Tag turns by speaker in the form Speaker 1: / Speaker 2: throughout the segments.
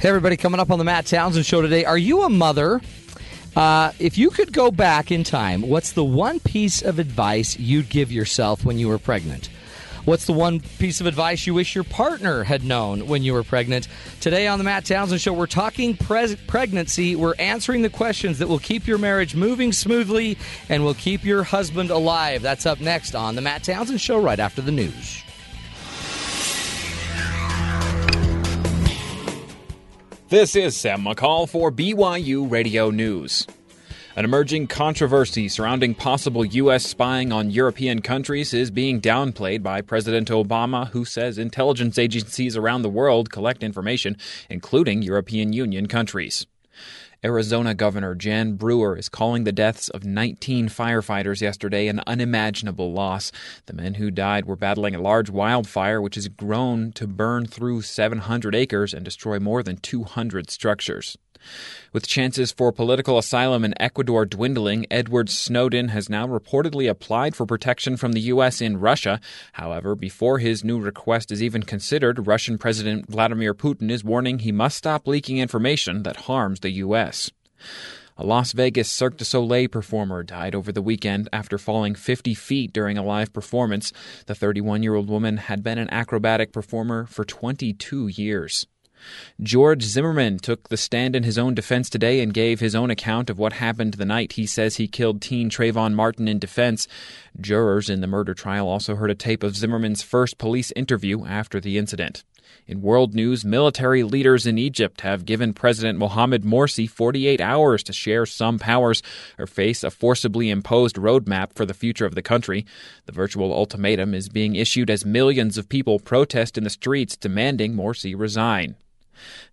Speaker 1: Hey, everybody, coming up on the Matt Townsend Show today. Are you a mother? Uh, if you could go back in time, what's the one piece of advice you'd give yourself when you were pregnant? What's the one piece of advice you wish your partner had known when you were pregnant? Today on the Matt Townsend Show, we're talking pre- pregnancy. We're answering the questions that will keep your marriage moving smoothly and will keep your husband alive. That's up next on the Matt Townsend Show right after the news.
Speaker 2: This is Sam McCall for BYU Radio News. An emerging controversy surrounding possible U.S. spying on European countries is being downplayed by President Obama, who says intelligence agencies around the world collect information, including European Union countries. Arizona Governor Jan Brewer is calling the deaths of 19 firefighters yesterday an unimaginable loss. The men who died were battling a large wildfire which has grown to burn through 700 acres and destroy more than 200 structures. With chances for political asylum in Ecuador dwindling, Edward Snowden has now reportedly applied for protection from the U.S. in Russia. However, before his new request is even considered, Russian President Vladimir Putin is warning he must stop leaking information that harms the U.S. A Las Vegas Cirque du Soleil performer died over the weekend after falling 50 feet during a live performance. The 31 year old woman had been an acrobatic performer for 22 years. George Zimmerman took the stand in his own defense today and gave his own account of what happened the night he says he killed teen Trayvon Martin in defense. Jurors in the murder trial also heard a tape of Zimmerman's first police interview after the incident. In world news, military leaders in Egypt have given President Mohamed Morsi 48 hours to share some powers or face a forcibly imposed roadmap for the future of the country. The virtual ultimatum is being issued as millions of people protest in the streets demanding Morsi resign.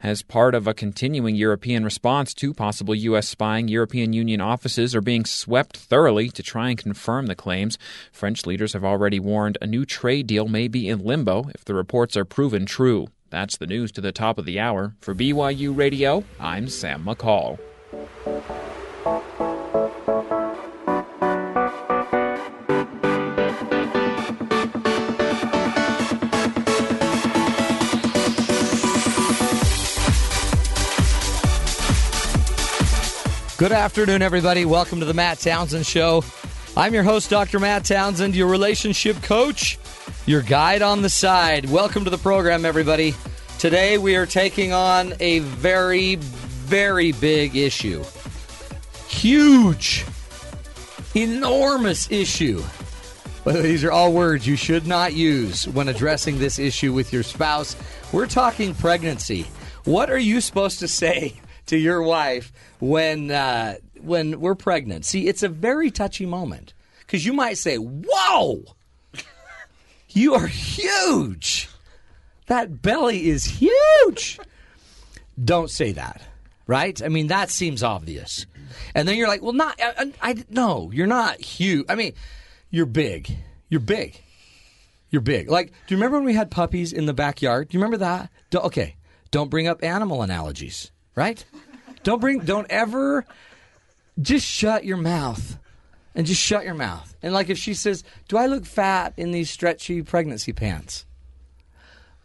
Speaker 2: As part of a continuing European response to possible U.S. spying, European Union offices are being swept thoroughly to try and confirm the claims. French leaders have already warned a new trade deal may be in limbo if the reports are proven true. That's the news to the top of the hour. For BYU Radio, I'm Sam McCall.
Speaker 1: Good afternoon, everybody. Welcome to the Matt Townsend Show. I'm your host, Dr. Matt Townsend, your relationship coach, your guide on the side. Welcome to the program, everybody. Today we are taking on a very, very big issue. Huge, enormous issue. These are all words you should not use when addressing this issue with your spouse. We're talking pregnancy. What are you supposed to say to your wife when uh, when we're pregnant. See, it's a very touchy moment because you might say, "Whoa, you are huge. That belly is huge." Don't say that, right? I mean, that seems obvious. And then you're like, "Well, not. I, I no, you're not huge. I mean, you're big. You're big." You're big. Like, do you remember when we had puppies in the backyard? Do you remember that? Don't, okay, don't bring up animal analogies, right? Don't bring. Don't ever. Just shut your mouth, and just shut your mouth. And like if she says, "Do I look fat in these stretchy pregnancy pants?"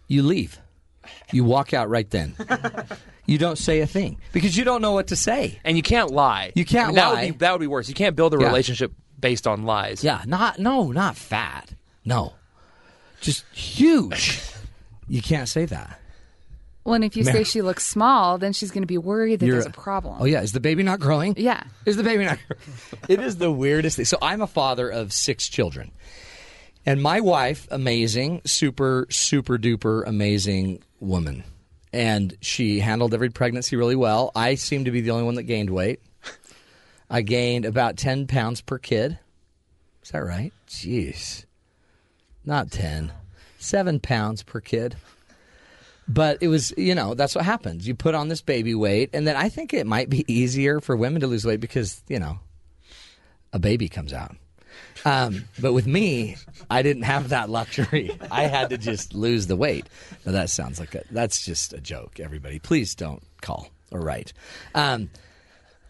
Speaker 1: You leave. You walk out right then. you don't say a thing because you don't know what to say.
Speaker 3: And you can't lie.
Speaker 1: You can't
Speaker 3: I mean, that
Speaker 1: lie.
Speaker 3: Would be, that would be worse. You can't build a
Speaker 1: Yeah.
Speaker 3: relationship based on lies.
Speaker 1: Yeah, not no, not fat. No, just huge. You can't say that.
Speaker 4: Well, and if you say she looks small, then she's going to be worried that
Speaker 1: You're-
Speaker 4: there's a problem.
Speaker 1: Oh yeah, is the baby not growing?
Speaker 4: Yeah.
Speaker 1: Is the baby not? it is the weirdest thing. So I'm a father of six children, and my wife, amazing, super, super duper amazing woman, and she handled every pregnancy really well. I seem to be the only one that gained weight. I gained about ten pounds per kid. Is that right? Jeez, not ten, seven pounds per kid. But it was, you know, that's what happens. You put on this baby weight, and then I think it might be easier for women to lose weight because, you know, a baby comes out. Um, but with me, I didn't have that luxury. I had to just lose the weight. Now that sounds like a, that's just a joke. Everybody, please don't call or write. Um,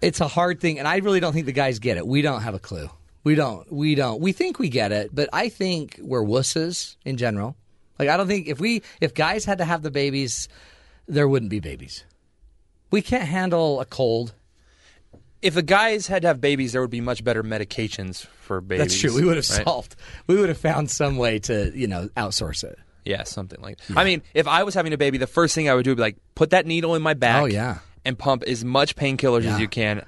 Speaker 1: it's a hard thing, and I really don't think the guys get it. We don't have a clue. We don't. We don't. We think we get it, but I think we're wusses in general. Like I don't think if we if guys had to have the babies, there wouldn't be babies. We can't handle a cold.
Speaker 3: If the guys had to have babies, there would be much better medications for babies.
Speaker 1: That's true. We would have
Speaker 3: right?
Speaker 1: solved. We would have found some way to, you know, outsource it.
Speaker 3: Yeah, something like. I mean, if I was having a baby, the first thing I would do would be like put that needle in my back.
Speaker 1: Oh, yeah.
Speaker 3: and pump as much painkillers
Speaker 1: Yeah.
Speaker 3: as you can.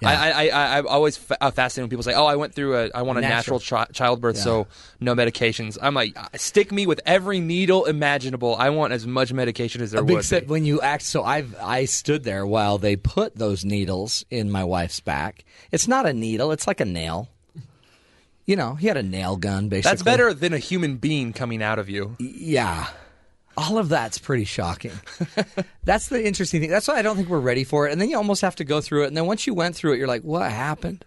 Speaker 1: Yeah.
Speaker 3: I, I, I, I'm always fa- uh, fascinated when people say, "Oh, I went through a, I want a
Speaker 1: Natural.
Speaker 3: natural, chi- childbirth,
Speaker 1: Yeah.
Speaker 3: so no medications." I'm like, uh, stick me with every needle imaginable. I want as much medication as there
Speaker 1: a big
Speaker 3: would.
Speaker 1: step
Speaker 3: be.
Speaker 1: when you act. So I've I stood there while they put those needles in my wife's back. It's not a needle. It's like a nail. You know, he had a nail gun. Basically,
Speaker 3: That's better than a human being coming out of you.
Speaker 1: Yeah. All of that's pretty shocking. that's the interesting thing. That's why I don't think we're ready for it. And then you almost have to go through it. And then once you went through it, you're like, what happened?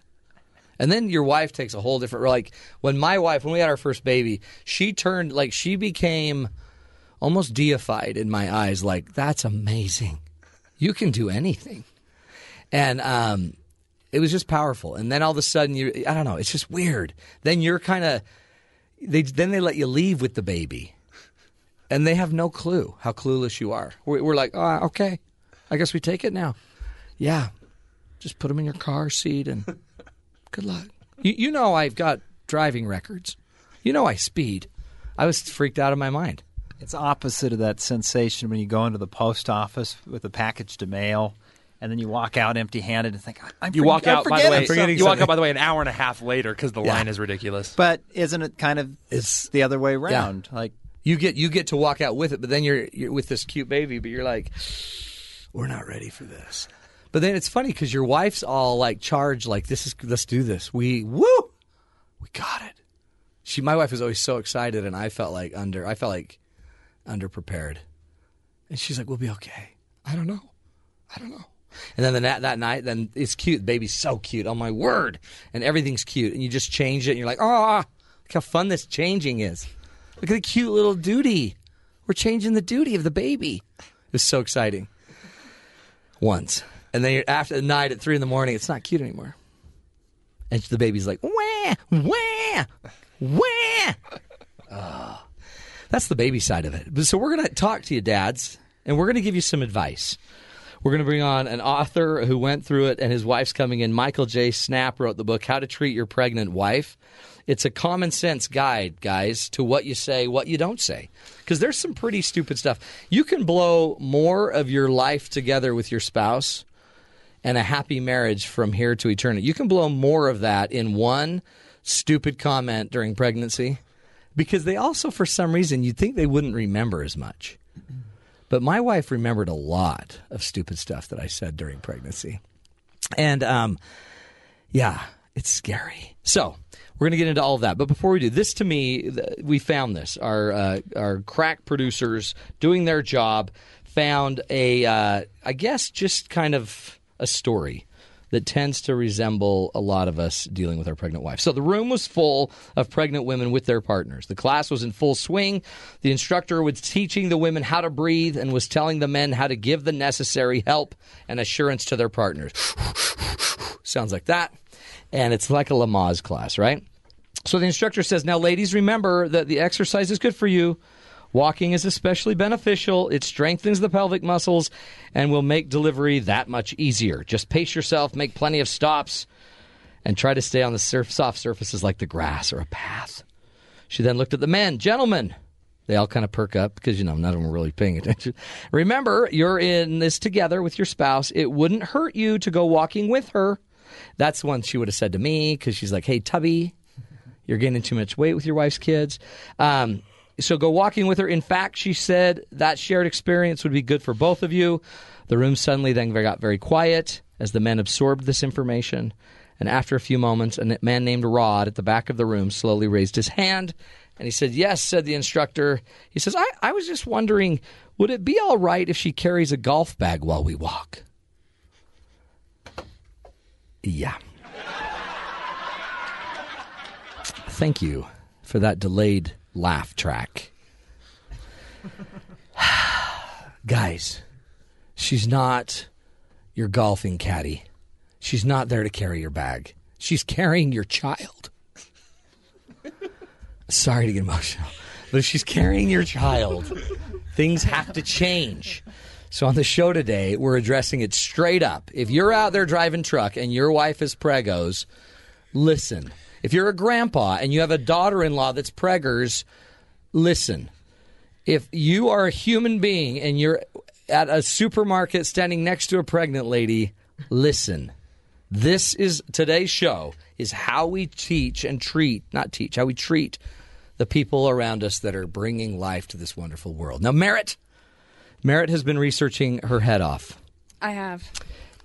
Speaker 1: And then your wife takes a whole different. Like when my wife, when we had our first baby, she turned like she became almost deified in my eyes. Like that's amazing. You can do anything, and um, it was just powerful. And then all of a sudden, you I don't know. It's just weird. Then you're kind of they then they let you leave with the baby, and they have no clue how clueless you are. We're, we're like, oh, okay, I guess we take it now. Yeah, just put them in your car seat and good luck. You, you know I've got driving records. You know I speed. I was freaked out of my mind.
Speaker 5: It's opposite of that sensation when you go into the post office with a package to mail, and then you walk out empty-handed and think, "I'm
Speaker 3: You walk out by the way.
Speaker 5: something."
Speaker 3: You walk out by the way an hour and a half later because the
Speaker 1: Yeah.
Speaker 3: line is ridiculous.
Speaker 5: But isn't it kind of
Speaker 1: It's-
Speaker 5: the other way around? Like
Speaker 1: You get you get to walk out with it, but then you're you're with this cute baby, but you're like, we're not ready for this. But then it's funny because your wife's all like charged, like this is let's do this. We woo, we got it. She, my wife was always so excited, and I felt like under, I felt like underprepared. And she's like, "We'll be okay." I don't know, I don't know. And then the, na- that night, then it's cute. The baby's so cute. Oh my word! And everything's cute, and you just change it, and you're like, "Oh, look how fun this changing is." Look at the cute little duty. We're changing the duty of the baby. It was so exciting. Once. And then after the night at three in the morning, it's not cute anymore. And the baby's like, wah, wah, wah. Oh. That's the baby side of it. So we're going to talk to you, dads, and we're going to give you some advice. We're going to bring on an author who went through it, and his wife's coming in. Michael J. Snap wrote the book, How to Treat Your Pregnant Wife. It's a common sense guide, guys, to what you say, what you don't say. Because there's some pretty stupid stuff. You can blow more of your life together with your spouse and a happy marriage from here to eternity. You can blow more of that in one stupid comment during pregnancy because they also, for some reason, you'd think they wouldn't remember as much. But my wife remembered a lot of stupid stuff that I said during pregnancy. And um, yeah, it's scary. So we're going to get into all of that. But before we do, this to me, we found this. Our uh, our crack producers doing their job found a, uh, I guess, just kind of a story that tends to resemble a lot of us dealing with our pregnant wife. So the room was full of pregnant women with their partners. The class was in full swing. The instructor was teaching the women how to breathe and was telling the men how to give the necessary help and assurance to their partners. Sounds like that. And it's like a Lamaze class, right? So the instructor says, Now, ladies, remember that the exercise is good for you. Walking is especially beneficial. It strengthens the pelvic muscles and will make delivery that much easier. Just pace yourself, make plenty of stops, and try to stay on the surf- soft surfaces like the grass or a path. She then looked at the men. Gentlemen, they all kind of perk up because, you know, none of them are really paying attention. Remember, you're in this together with your spouse. It wouldn't hurt you to go walking with her. That's one she would have said to me because she's like, hey, Tubby, you're gaining too much weight with your wife's kids. Um, so go walking with her. In fact, she said that shared experience would be good for both of you. The room suddenly then got very quiet as the men absorbed this information. And after a few moments, a man named Rod at the back of the room slowly raised his hand and he said, Yes, said the instructor. He says, I, I was just wondering, would it be all right if she carries a golf bag while we walk? Yeah. Thank you for that delayed laugh track. Guys, she's not your golfing caddy. She's not there to carry your bag. She's carrying your child. Sorry to get emotional, but if she's carrying your child, things have to change. So on the show today, we're addressing it straight up. If you're out there driving truck and your wife is pregos, listen. If you're a grandpa and you have a daughter-in-law that's preggers, listen. If you are a human being and you're at a supermarket standing next to a pregnant lady, listen. This is today's show is how we teach and treat, not teach, how we treat the people around us that are bringing life to this wonderful world. Now, Merritt, Merritt has been researching her head off.
Speaker 4: I have.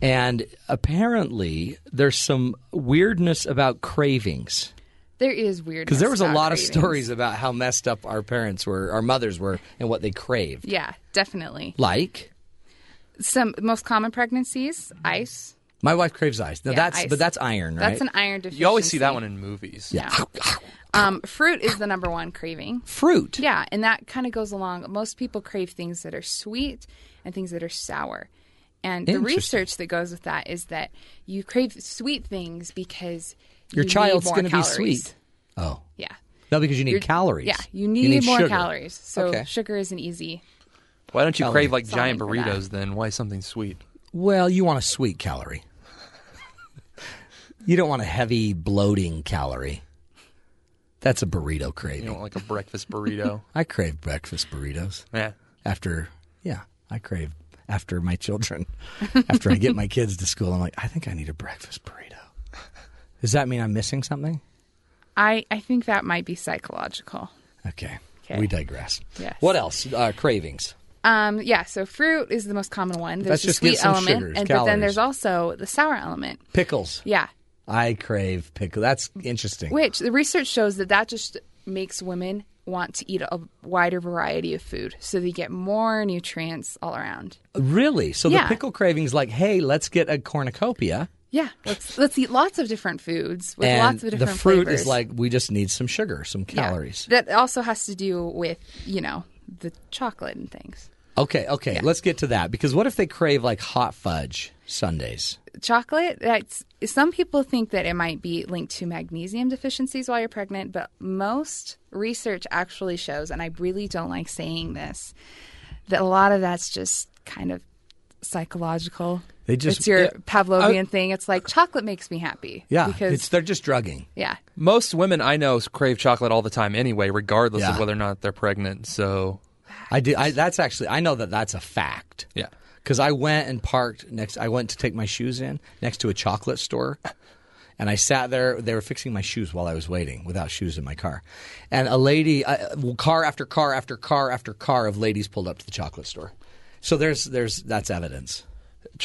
Speaker 1: And apparently, there's some weirdness about cravings.
Speaker 4: There is weird
Speaker 1: Because there was a lot of stories about how messed up our parents were, our mothers were, and what they craved.
Speaker 4: Yeah, definitely.
Speaker 1: Like,
Speaker 4: Some most common pregnancies: ice.
Speaker 1: my wife craves ice. Now
Speaker 4: Yeah,
Speaker 1: that's,
Speaker 4: ice.
Speaker 1: but that's iron, right?
Speaker 4: That's an iron deficiency.
Speaker 3: You always see that one in movies.
Speaker 1: yeah.
Speaker 4: Um, fruit is the number one craving.
Speaker 1: Fruit.
Speaker 4: Yeah, and that kind of goes along. Most people crave things that are sweet and things that are sour. And the research that goes with that is that you crave sweet things because
Speaker 1: Your
Speaker 4: you
Speaker 1: child's going to be sweet. Oh.
Speaker 4: Yeah.
Speaker 1: No, because you need
Speaker 4: You're-
Speaker 1: calories.
Speaker 4: Yeah, you need, more
Speaker 1: sugar.
Speaker 4: calories. So
Speaker 1: Okay.
Speaker 4: sugar is an easy.
Speaker 3: Why don't you
Speaker 1: Calorie.
Speaker 3: crave like giant
Speaker 4: Solving
Speaker 3: burritos then? Why something sweet?
Speaker 1: Well, you want a sweet calorie. you don't want a heavy bloating calorie. That's a burrito craving.
Speaker 3: You know, like a breakfast burrito.
Speaker 1: I crave breakfast burritos
Speaker 3: yeah.
Speaker 1: after. Yeah, I crave after my children. after I get my kids to school, I'm like, I think I need a breakfast burrito. Does that mean I'm missing something?
Speaker 4: I I think that might be psychological.
Speaker 1: Okay.
Speaker 4: Okay.
Speaker 1: We digress.
Speaker 4: Yes.
Speaker 1: What else? Uh, cravings.
Speaker 4: Um, yeah, so fruit is the most common one. There's
Speaker 1: Let's
Speaker 4: the
Speaker 1: just
Speaker 4: sweet
Speaker 1: get some
Speaker 4: element,
Speaker 1: sugars,
Speaker 4: and but then there's also the sour element.
Speaker 1: Pickles.
Speaker 4: Yeah,
Speaker 1: I crave pickle. That's interesting.
Speaker 4: which the research shows that that just makes women want to eat a wider variety of food, so they get more nutrients all around.
Speaker 1: Really? So the
Speaker 4: Yeah.
Speaker 1: pickle cravings like, hey, let's get a cornucopia.
Speaker 4: Yeah, let's let's eat lots of different foods with
Speaker 1: and
Speaker 4: lots of different.
Speaker 1: the fruit
Speaker 4: flavors.
Speaker 1: is like we just need some sugar, some
Speaker 4: Yeah.
Speaker 1: calories.
Speaker 4: That also has to do with you know the chocolate and things.
Speaker 1: Okay, okay,
Speaker 4: Yeah.
Speaker 1: let's get to that because what if they crave like hot fudge sundaes?
Speaker 4: chocolate that's some people think that it might be linked to magnesium deficiencies while you're pregnant but most research actually shows and i really don't like saying this that a lot of that's just kind of psychological
Speaker 1: They just
Speaker 4: it's your
Speaker 1: yeah,
Speaker 4: pavlovian uh, thing it's like chocolate makes me happy
Speaker 1: yeah,
Speaker 4: because
Speaker 1: it's they're just drugging.
Speaker 4: yeah
Speaker 3: Most women I know crave chocolate all the time anyway, regardless
Speaker 1: Yeah.
Speaker 3: of whether or not they're pregnant. So,
Speaker 1: I do. I, that's actually I know that that's a fact.
Speaker 3: yeah.
Speaker 1: Because I went and parked next. I went to take my shoes in next to a chocolate store, and I sat there. They were fixing my shoes while I was waiting, without shoes in my car. And a lady, uh, well, car after car after car after car of ladies pulled up to the chocolate store. So there's there's that's evidence.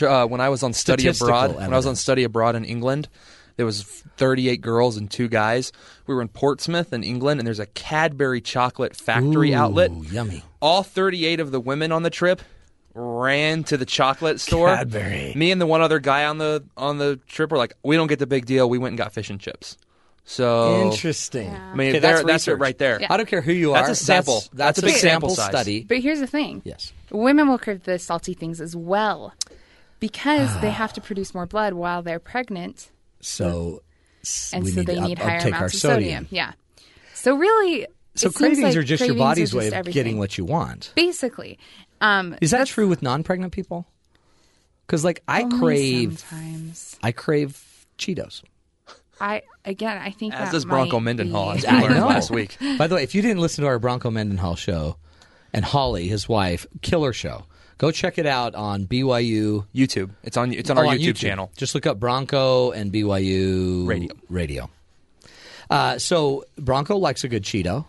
Speaker 3: Uh, when I was on study abroad, when I was on study abroad in England, there was 38 girls and two guys. We were in Portsmouth in England, and there's a Cadbury chocolate factory
Speaker 1: Ooh,
Speaker 3: outlet.
Speaker 1: yummy.
Speaker 3: All 38 of the women on the trip ran to the chocolate store.
Speaker 1: Cadbury.
Speaker 3: Me and the one other guy on the on the trip were like, "We don't get the big deal. We went and got fish and chips." So
Speaker 1: Interesting.
Speaker 3: I mean,
Speaker 1: Okay,
Speaker 3: there-
Speaker 1: that's
Speaker 3: that's it right there.
Speaker 4: Yeah.
Speaker 1: I don't care who you are.
Speaker 3: That's a sample.
Speaker 1: That's, that's
Speaker 3: That's a
Speaker 1: a
Speaker 3: big
Speaker 1: sample,
Speaker 3: sample size.
Speaker 1: study.
Speaker 4: but here's the thing
Speaker 1: Yes.
Speaker 4: women will crave the salty things as well because they ah. have to produce more blood while they're pregnant
Speaker 1: So,
Speaker 4: and
Speaker 1: we
Speaker 4: so they
Speaker 1: to
Speaker 4: need
Speaker 1: up-
Speaker 4: higher
Speaker 1: uptake our
Speaker 4: amounts of
Speaker 1: sodium.
Speaker 4: sodium. Yeah. So really,
Speaker 1: So
Speaker 4: it seems
Speaker 1: cravings
Speaker 4: like
Speaker 1: are just your body's
Speaker 4: are
Speaker 1: way of
Speaker 4: just
Speaker 1: getting what you want.
Speaker 4: Basically, um,
Speaker 1: Is that true with non-pregnant people? Because like I crave,
Speaker 4: Sometimes
Speaker 1: I crave Cheetos.
Speaker 4: I again, I think
Speaker 3: As
Speaker 4: that
Speaker 3: does Bronco
Speaker 4: might
Speaker 3: Mendenhall,
Speaker 4: be-
Speaker 3: as we
Speaker 1: I
Speaker 3: learned
Speaker 1: know.
Speaker 3: last week.
Speaker 1: By the way, if you didn't listen to our Bronco Mendenhall show and Holly, his wife, killer show, go check it out on BYU.
Speaker 3: YouTube. It's on. It's on
Speaker 1: oh,
Speaker 3: our YouTube, channel.
Speaker 1: Just look up Bronco and BYU
Speaker 3: Radio.
Speaker 1: Radio. Uh, so Bronco likes a good Cheeto.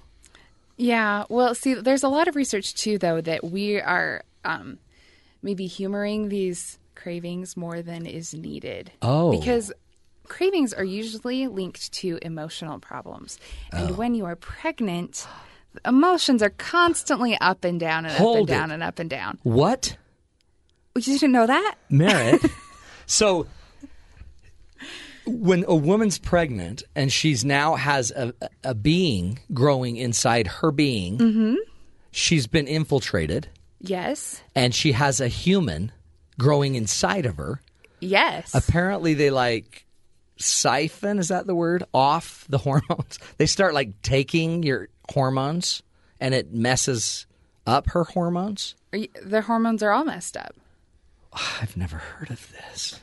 Speaker 4: Yeah. Well, see, there's a lot of research too, though, that we are um, maybe humoring these cravings more than is needed.
Speaker 1: Oh.
Speaker 4: Because cravings are usually linked to emotional problems, and
Speaker 1: Oh.
Speaker 4: when you are pregnant. Emotions are constantly up and down and up
Speaker 1: Hold
Speaker 4: and
Speaker 1: it.
Speaker 4: down and up and down.
Speaker 1: What
Speaker 4: You didn't know that?
Speaker 1: Merritt? so when a woman's pregnant and she's now has a, a being growing inside her being,
Speaker 4: Mm-hmm.
Speaker 1: she's been infiltrated.
Speaker 4: Yes.
Speaker 1: and she has a human growing inside of her.
Speaker 4: Yes.
Speaker 1: Apparently, they like siphon, is that the word? Off the hormones. They start like taking your hormones and it messes up her hormones?
Speaker 4: You- Their hormones are all messed up.
Speaker 1: I've never heard of this.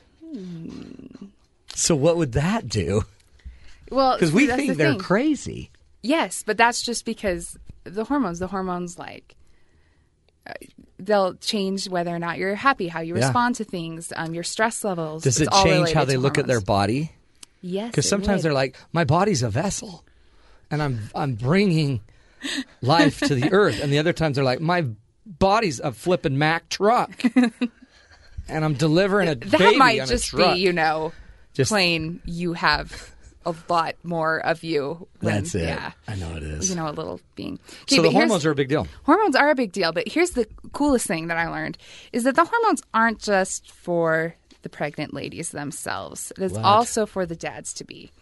Speaker 1: So what would that do?
Speaker 4: Well,
Speaker 1: Because we think
Speaker 4: the
Speaker 1: they're
Speaker 4: thing.
Speaker 1: crazy.
Speaker 4: Yes, but that's just because the hormones. The hormones like uh, they'll change whether or not you're happy, how you
Speaker 1: Yeah.
Speaker 4: respond to things, um, your stress levels.
Speaker 1: Does it change how they look at their body?
Speaker 4: Yes,
Speaker 1: Because sometimes
Speaker 4: would.
Speaker 1: they're like, my body's a vessel, and I'm I'm bringing life to the earth, and the other times they're like, my body's a flipping Mack truck, and I'm delivering a
Speaker 4: that might just be, you know,
Speaker 1: Just-
Speaker 4: plain you have a lot more of you. When,
Speaker 1: That's it.
Speaker 4: Yeah,
Speaker 1: I know it is.
Speaker 4: you know, a little being. Okay,
Speaker 1: so the hormones are a big deal.
Speaker 4: Hormones are a big deal, but here's the coolest thing that I learned is that the hormones aren't just for the pregnant ladies themselves. It is
Speaker 1: What?
Speaker 4: also for the dads to be.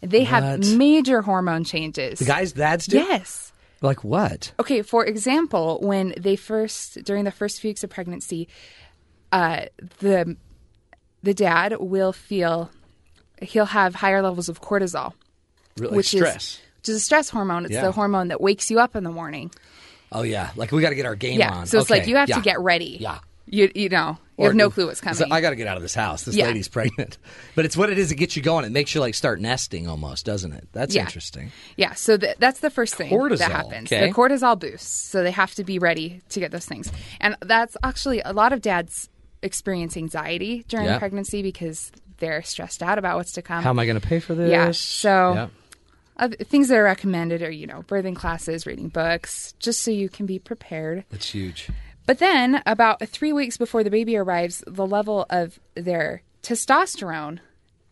Speaker 4: They have major hormone changes.
Speaker 1: The guys' dads do.
Speaker 4: Yes.
Speaker 1: Like what?
Speaker 4: Okay, for example, when they first during the first few weeks of pregnancy, uh, the the dad will feel he'll have higher levels of cortisol,
Speaker 1: Really?
Speaker 4: which
Speaker 1: stress.
Speaker 4: is which is a stress hormone. It's
Speaker 1: Yeah.
Speaker 4: the hormone that wakes you up in the morning.
Speaker 1: oh yeah, like we got to get our game
Speaker 4: Yeah.
Speaker 1: on.
Speaker 4: So it's like you have
Speaker 1: yeah.
Speaker 4: to get ready.
Speaker 1: Yeah.
Speaker 4: You you know you
Speaker 1: Or-
Speaker 4: have no clue what's coming.
Speaker 1: So I got to get out of this house. This
Speaker 4: Yeah.
Speaker 1: lady's pregnant. But it's what it is. It gets you going. It makes you like start nesting almost, doesn't it? That's interesting.
Speaker 4: Yeah, so th- that's the first thing
Speaker 1: Cortisol,
Speaker 4: that happens.
Speaker 1: okay.
Speaker 4: The cortisol boosts, so they have to be ready to get those things. And that's actually a lot of dads experience anxiety during pregnancy because they're stressed out about what's to come.
Speaker 1: How am I going to pay for this?
Speaker 4: Yeah, so-
Speaker 1: Yeah.
Speaker 4: Other things that are recommended are, you know, birthing classes, reading books, just so you can be prepared.
Speaker 1: That's huge.
Speaker 4: But then, about three weeks before the baby arrives, the level of their testosterone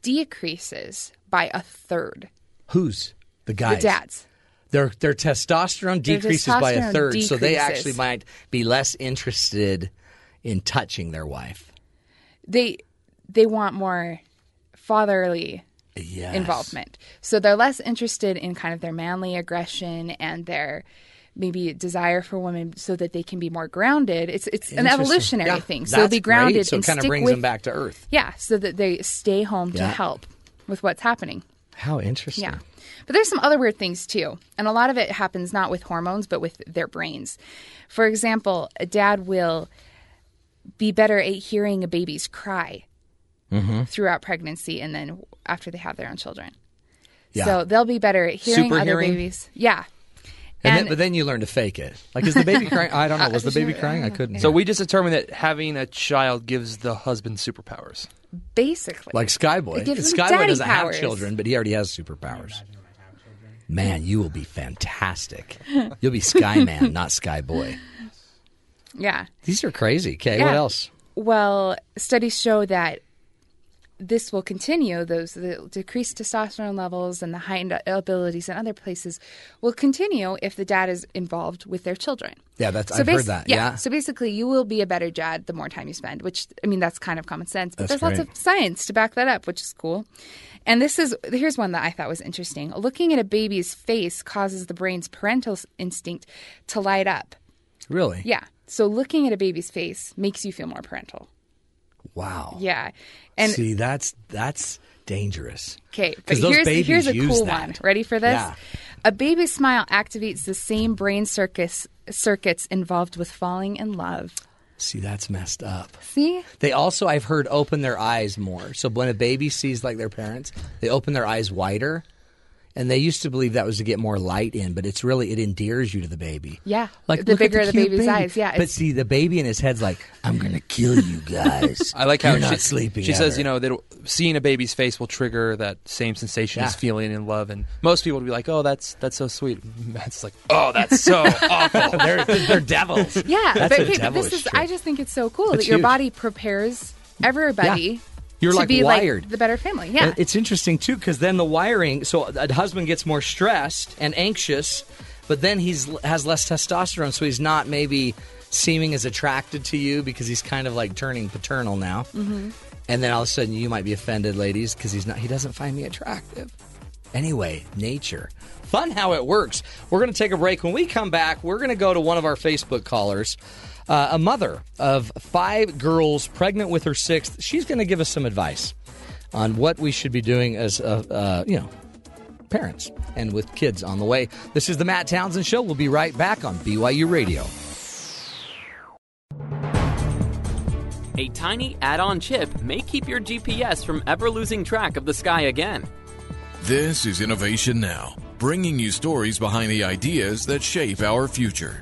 Speaker 4: decreases by a third.
Speaker 1: Who's the guys?
Speaker 4: The dads.
Speaker 1: Their their testosterone
Speaker 4: Their
Speaker 1: decreases by a
Speaker 4: testosterone
Speaker 1: third, so they actually might be less interested in touching their wife.
Speaker 4: They they want more fatherly
Speaker 1: Yes.
Speaker 4: involvement. So they're less interested in kind of their manly aggression and their maybe desire for women so that they can be more grounded. It's it's an evolutionary
Speaker 1: Yeah,
Speaker 4: thing. So they'll be grounded
Speaker 1: great. So
Speaker 4: and
Speaker 1: it kind of brings
Speaker 4: with
Speaker 1: them back to earth.
Speaker 4: Yeah, so that they stay home to help with what's happening.
Speaker 1: How interesting.
Speaker 4: Yeah. But there's some other weird things too. And a lot of it happens not with hormones, but with their brains. For example, a dad will be better at hearing a baby's cry
Speaker 1: Mm-hmm.
Speaker 4: throughout pregnancy and then after they have their own children.
Speaker 1: Yeah.
Speaker 4: So they'll be better at hearing
Speaker 1: Super
Speaker 4: other
Speaker 1: hearing?
Speaker 4: babies. Yeah.
Speaker 1: And, then, but then you learn to fake it. Like, is the baby crying? I don't know. Was the baby crying? I couldn't.
Speaker 3: So we just determined that having a child gives the husband superpowers.
Speaker 4: Basically.
Speaker 1: like Skyboy.
Speaker 4: It gives him
Speaker 1: Skyboy doesn't
Speaker 4: powers.
Speaker 1: have children, but he already has superpowers. Man, you will be fantastic. You'll be Skyman, not Skyboy.
Speaker 4: yeah.
Speaker 1: These are crazy. Okay, what else?
Speaker 4: Well, studies show that this will continue. Those the decreased testosterone levels and the heightened abilities in other places will continue if the dad is involved with their children.
Speaker 1: Yeah, that's I've heard that. Yeah.
Speaker 4: So basically, you will be a better dad the more time you spend. Which I mean, that's kind of common sense, but
Speaker 1: That's
Speaker 4: there's lots of science to back that up, which is cool. And this is here's one that I thought was interesting. Looking at a baby's face causes the brain's parental instinct to light up.
Speaker 1: Really?
Speaker 4: Yeah. So looking at a baby's face makes you feel more parental.
Speaker 1: Wow.
Speaker 4: Yeah. And
Speaker 1: See, that's that's dangerous.
Speaker 4: Okay, but here's here's a cool
Speaker 1: that.
Speaker 4: one. Ready for this?
Speaker 1: Yeah.
Speaker 4: A baby's smile activates the same brain circus, circuits involved with falling in love.
Speaker 1: See, that's messed up.
Speaker 4: See?
Speaker 1: They also, I've heard, open their eyes more. So when a baby sees like their parents, they open their eyes wider. And they used to believe that was to get more light in, but it's really it endears you to the baby.
Speaker 4: Yeah.
Speaker 1: like
Speaker 4: The bigger the
Speaker 1: cute
Speaker 4: baby's
Speaker 1: baby.
Speaker 4: eyes, yeah,
Speaker 1: But see, the baby in his head's like, "I'm gonna kill you guys."
Speaker 3: I like how
Speaker 1: You're not
Speaker 3: she,
Speaker 1: sleeping.
Speaker 3: She says,
Speaker 1: ever."
Speaker 3: you know, that seeing a baby's face will trigger that same sensation as feeling in love, and most people would be like, "Oh, that's that's so sweet." Matt's like, "Oh, that's so awful."
Speaker 1: they're they're devils.
Speaker 4: Yeah.
Speaker 1: That's
Speaker 4: but,
Speaker 1: a
Speaker 4: okay, but this is
Speaker 1: trick.
Speaker 4: I just think it's so cool
Speaker 1: It's
Speaker 4: that your
Speaker 1: huge.
Speaker 4: body prepares everybody
Speaker 1: You're
Speaker 4: to
Speaker 1: like
Speaker 4: be
Speaker 1: wired.
Speaker 4: like the better family. Yeah.
Speaker 1: It's interesting too because then the wiring. So a husband gets more stressed and anxious, but then he's has less testosterone, so he's not maybe seeming as attracted to you because he's kind of like turning paternal now. Mm-hmm. And then all of a sudden you might be offended, ladies, because he's not. He doesn't find me attractive. Anyway, nature. Fun how it works. We're going to take a break. When we come back, we're going to go to one of our Facebook callers, uh, a mother of five girls pregnant with her sixth. She's going to give us some advice on what we should be doing as, uh, uh, you know, parents and with kids on the way. This is the Matt Townsend Show. We'll be right back on BYU Radio.
Speaker 6: A tiny add on chip may keep your GPS from ever losing track of the sky again.
Speaker 7: This is Innovation Now, bringing you stories behind the ideas that shape our future.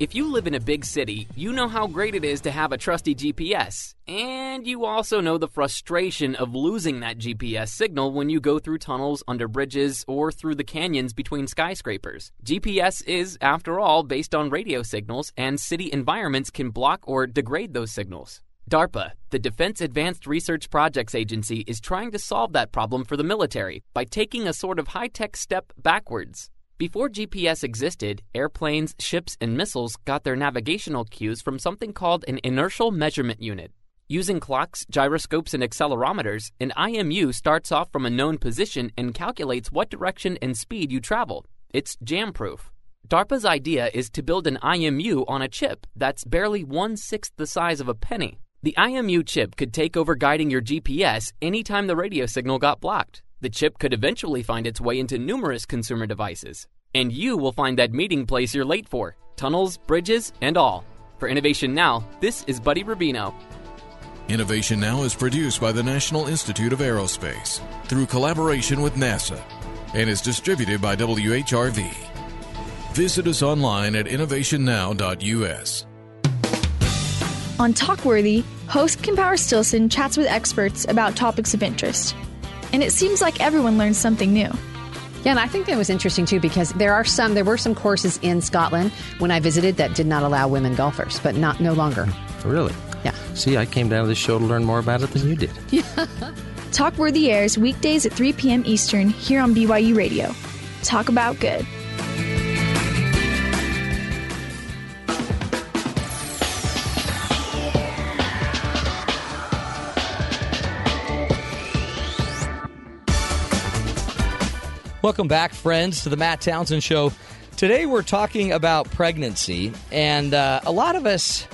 Speaker 6: If you live in a big city, you know how great it is to have a trusty GPS. And you also know the frustration of losing that GPS signal when you go through tunnels, under bridges, or through the canyons between skyscrapers. GPS is, after all, based on radio signals, and city environments can block or degrade those signals. DARPA, the Defense Advanced Research Projects Agency, is trying to solve that problem for the military by taking a sort of high tech step backwards. Before GPS existed, airplanes, ships, and missiles got their navigational cues from something called an inertial measurement unit. Using clocks, gyroscopes, and accelerometers, an IMU starts off from a known position and calculates what direction and speed you travel. It's jam proof. DARPA's idea is to build an IMU on a chip that's barely one sixth the size of a penny. The IMU chip could take over guiding your GPS anytime the radio signal got blocked. The chip could eventually find its way into numerous consumer devices. And you will find that meeting place you're late for tunnels, bridges, and all. For Innovation Now, this is Buddy Rubino.
Speaker 7: Innovation Now is produced by the National Institute of Aerospace through collaboration with NASA and is distributed by WHRV. Visit us online at innovationnow.us.
Speaker 8: On Talkworthy, host Kim Power Stilson chats with experts about topics of interest. And it seems like everyone learns something new.
Speaker 9: Yeah, and I think that was interesting too because there are some there were some courses in Scotland when I visited that did not allow women golfers, but not no longer.
Speaker 10: Really?
Speaker 9: Yeah.
Speaker 10: See, I came down to this show to learn more about it than you did. Yeah.
Speaker 8: Talkworthy airs weekdays at 3 p.m. Eastern here on BYU Radio. Talk about good.
Speaker 1: Welcome back, friends, to the Matt Townsend Show. Today we're talking about pregnancy, and uh, a lot of us,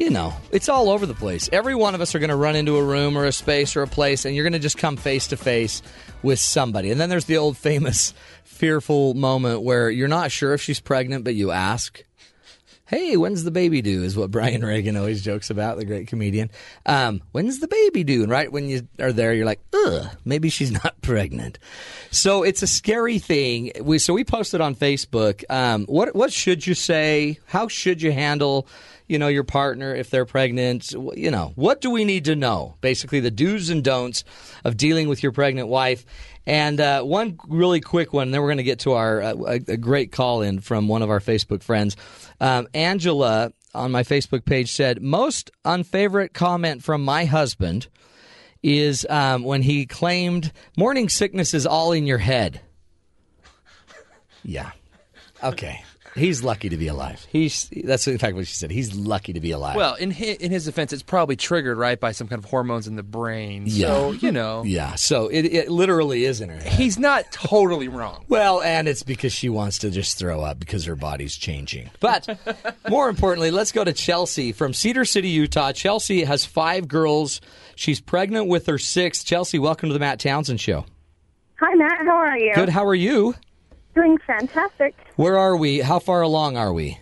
Speaker 1: you know, it's all over the place. Every one of us are going to run into a room or a space or a place, and you're going to just come face to face with somebody. And then there's the old famous fearful moment where you're not sure if she's pregnant, but you ask. Hey, when's the baby due? Is what Brian Regan always jokes about, the great comedian. Um, when's the baby due? And right when you are there, you're like, ugh, maybe she's not pregnant. So it's a scary thing. We so we posted on Facebook. Um, what what should you say? How should you handle, you know, your partner if they're pregnant? You know, what do we need to know? Basically, the do's and don'ts of dealing with your pregnant wife. And uh, one really quick one, and then we're going to get to our uh, a, a great call in from one of our Facebook friends. Um, Angela on my Facebook page said, Most unfavorite comment from my husband is um, when he claimed morning sickness is all in your head. Yeah. Okay. He's lucky to be alive. He's that's in fact what she said. He's lucky to be alive.
Speaker 3: Well, in his, in his defense, it's probably triggered right by some kind of hormones in the brain.
Speaker 1: Yeah.
Speaker 3: So you know,
Speaker 1: yeah. So it, it literally is in her head.
Speaker 3: he's not totally wrong.
Speaker 1: Well, and it's because she wants to just throw up because her body's changing. But more importantly, let's go to Chelsea from Cedar City, Utah. Chelsea has five girls. She's pregnant with her sixth. Chelsea, welcome to the Matt Townsend Show.
Speaker 11: Hi, Matt. How are you?
Speaker 1: Good. How are you?
Speaker 11: Doing fantastic.
Speaker 1: Where are we? How far along are we?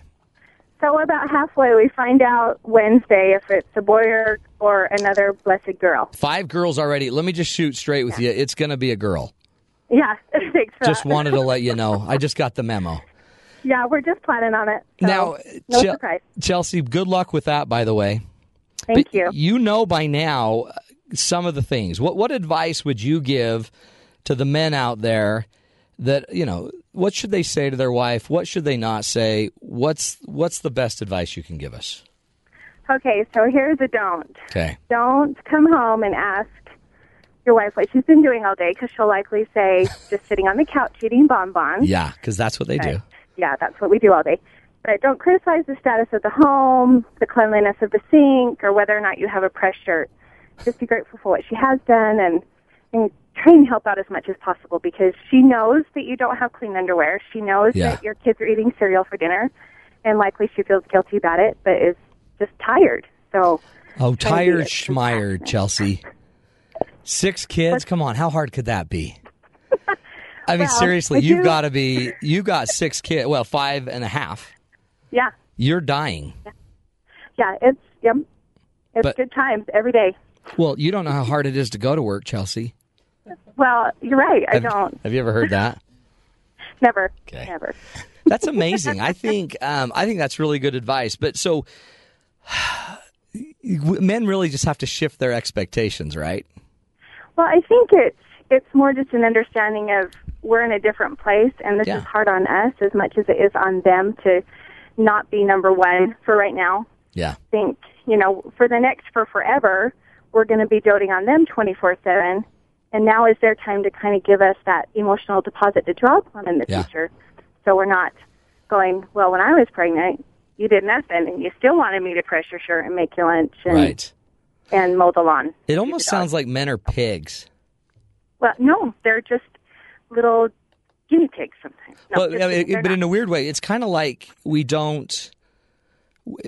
Speaker 11: So we're about halfway. We find out Wednesday if it's a boy or, or another blessed girl.
Speaker 1: Five girls already. Let me just shoot straight with you. It's going to be a girl.
Speaker 11: Yeah, thanks for
Speaker 1: Just wanted to let you know. I just got the memo.
Speaker 11: yeah, we're just planning on it. So
Speaker 1: now,
Speaker 11: no surprise.
Speaker 1: Chelsea, good luck with that, by the way.
Speaker 11: Thank
Speaker 1: But
Speaker 11: you.
Speaker 1: You know by now uh, some of the things. What what advice would you give to the men out there that you know? What should they say to their wife? What should they not say? What's what's the best advice you can give us?
Speaker 11: Okay, so here's a don't.
Speaker 1: Okay.
Speaker 11: Don't come home and ask your wife what she's been doing all day because she'll likely say just sitting on the couch eating bonbons.
Speaker 1: Yeah, because that's what they do.
Speaker 11: Yeah, that's what we do all day. But don't criticize the status of the home, the cleanliness of the sink, or whether or not you have a press shirt. Just be grateful for what she has done and, and try and help out as much as possible because she knows that you don't have clean underwear. She knows
Speaker 1: Yeah.
Speaker 11: that your kids are eating cereal for dinner, and likely she feels guilty about it, but is just tired. So,
Speaker 1: Oh,
Speaker 11: Trying to be
Speaker 1: tired schmired, Chelsea. Six kids? Come on, how hard could that be? I mean,
Speaker 11: Well,
Speaker 1: seriously,
Speaker 11: I
Speaker 1: you've got to be. You got six kids. Well, five and a half.
Speaker 11: yeah,
Speaker 1: You're dying.
Speaker 11: yeah, it's yep. It's
Speaker 1: But-
Speaker 11: good times every day.
Speaker 1: Well, you don't know how hard it is to go to work, Chelsea.
Speaker 11: Well, you're right. I
Speaker 1: Have,
Speaker 11: don't.
Speaker 1: Have you ever heard that?
Speaker 11: Never.
Speaker 1: Okay.
Speaker 11: Never.
Speaker 1: That's amazing. I think um, I think that's really good advice. But so men really just have to shift their expectations, right?
Speaker 11: Well, I think it's it's more just an understanding of we're in a different place, and this
Speaker 1: Yeah.
Speaker 11: is hard on us as much as it is on them to not be number one for right now.
Speaker 1: Yeah.
Speaker 11: Think you know for the next for forever, we're going to be doting on them twenty four seven, and now is their time to kind of give us that emotional deposit to draw upon in the
Speaker 1: Yeah.
Speaker 11: future. So we're not going well. When I was pregnant, you did nothing, and you still wanted me to press your shirt and make your lunch and
Speaker 1: Right.
Speaker 11: and mow the lawn.
Speaker 1: It almost sounds like men are pigs.
Speaker 11: Well, no, they're just little guinea pigs sometimes. No,
Speaker 1: well, I mean, but
Speaker 11: not.
Speaker 1: in a weird way, it's kind of like we don't.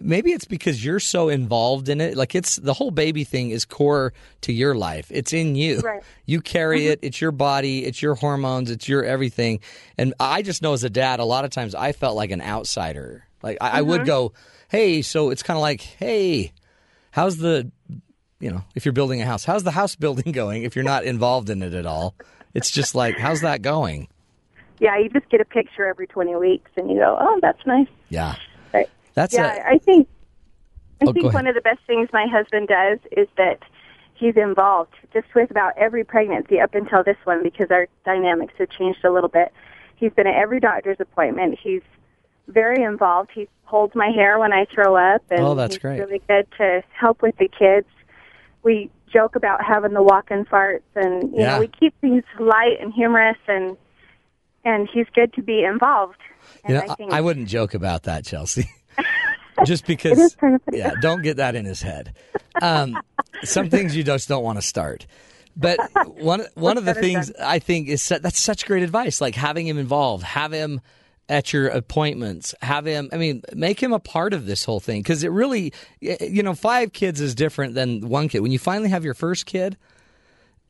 Speaker 1: Maybe it's because you're so involved in it. Like it's the whole baby thing is core to your life. It's in you.
Speaker 11: Right.
Speaker 1: You carry mm-hmm. it. It's your body. It's your hormones. It's your everything. And I just know as a dad, a lot of times I felt like an outsider. Like I, I would mm-hmm. go, "Hey," so it's kind of like, "Hey, how's the, you know, if you're building a house, how's the house building going? If you're not involved in it at all, it's just like, how's that going?
Speaker 11: yeah, you just get a picture every 20 weeks and you go, oh, that's nice.
Speaker 1: Yeah. That's
Speaker 11: yeah,
Speaker 1: a-
Speaker 11: I think I
Speaker 1: Oh,
Speaker 11: think one of the best things my husband does is that he's involved just with about every pregnancy up until this one because our dynamics have changed a little bit. He's been at every doctor's appointment. He's very involved. He holds my hair when I throw up and
Speaker 1: Oh, that's
Speaker 11: he's
Speaker 1: great.
Speaker 11: really good to help with the kids. We joke about having the walk-in farts and you
Speaker 1: Yeah.
Speaker 11: know, we keep things light and humorous and and he's good to be involved. And
Speaker 1: You know,
Speaker 11: I think
Speaker 1: I, I wouldn't joke about that, Chelsea. Just because,
Speaker 11: It is kind of funny.
Speaker 1: yeah, don't get that in his head. Um, some things you just don't want to start. But one one of the things I think is that's such great advice. Like having him involved, have him at your appointments, have him. I mean, make him a part of this whole thing because it really, you know, five kids is different than one kid. When you finally have your first kid,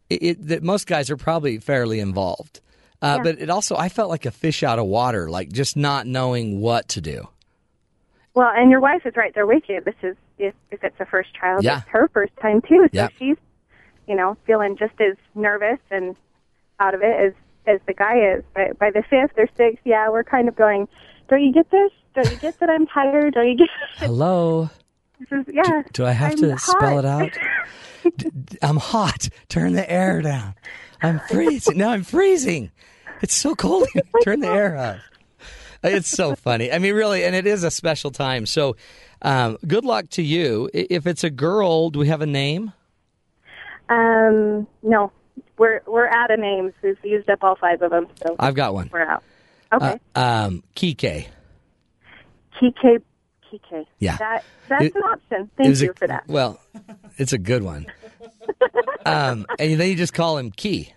Speaker 1: it, that most guys are probably fairly involved. Uh, But it also, I felt like a fish out of water, like just not knowing what to do.
Speaker 11: Well, and your wife is right there with you. This is if if it's a first child,
Speaker 1: Yeah.
Speaker 11: it's her first time too. So
Speaker 1: Yep.
Speaker 11: she's, you know, feeling just as nervous and out of it as as the guy is. But by the fifth or sixth, yeah, we're kind of going. Don't you get this? Don't you get that I'm tired? Don't you get?
Speaker 1: Hello.
Speaker 11: This is, yeah.
Speaker 1: Do I have
Speaker 11: I'm
Speaker 1: to spell it out? I'm hot. Turn the air down. I'm freezing. No, I'm freezing. It's so cold. Turn the air up. It's so funny. I mean, really, and it is a special time. So, um, good luck to you. If it's a girl, do we have a name?
Speaker 11: um, no, we're we're out of names. We've used up all five of them, so
Speaker 1: I've got one.
Speaker 11: we're out. Okay.
Speaker 1: Uh, um, Kike.
Speaker 11: Kike, Kike.
Speaker 1: Yeah.
Speaker 11: That that's
Speaker 1: It-
Speaker 11: an option. Thank you
Speaker 1: a-
Speaker 11: for that.
Speaker 1: Well, it's a good one. um, and then you just call him Key.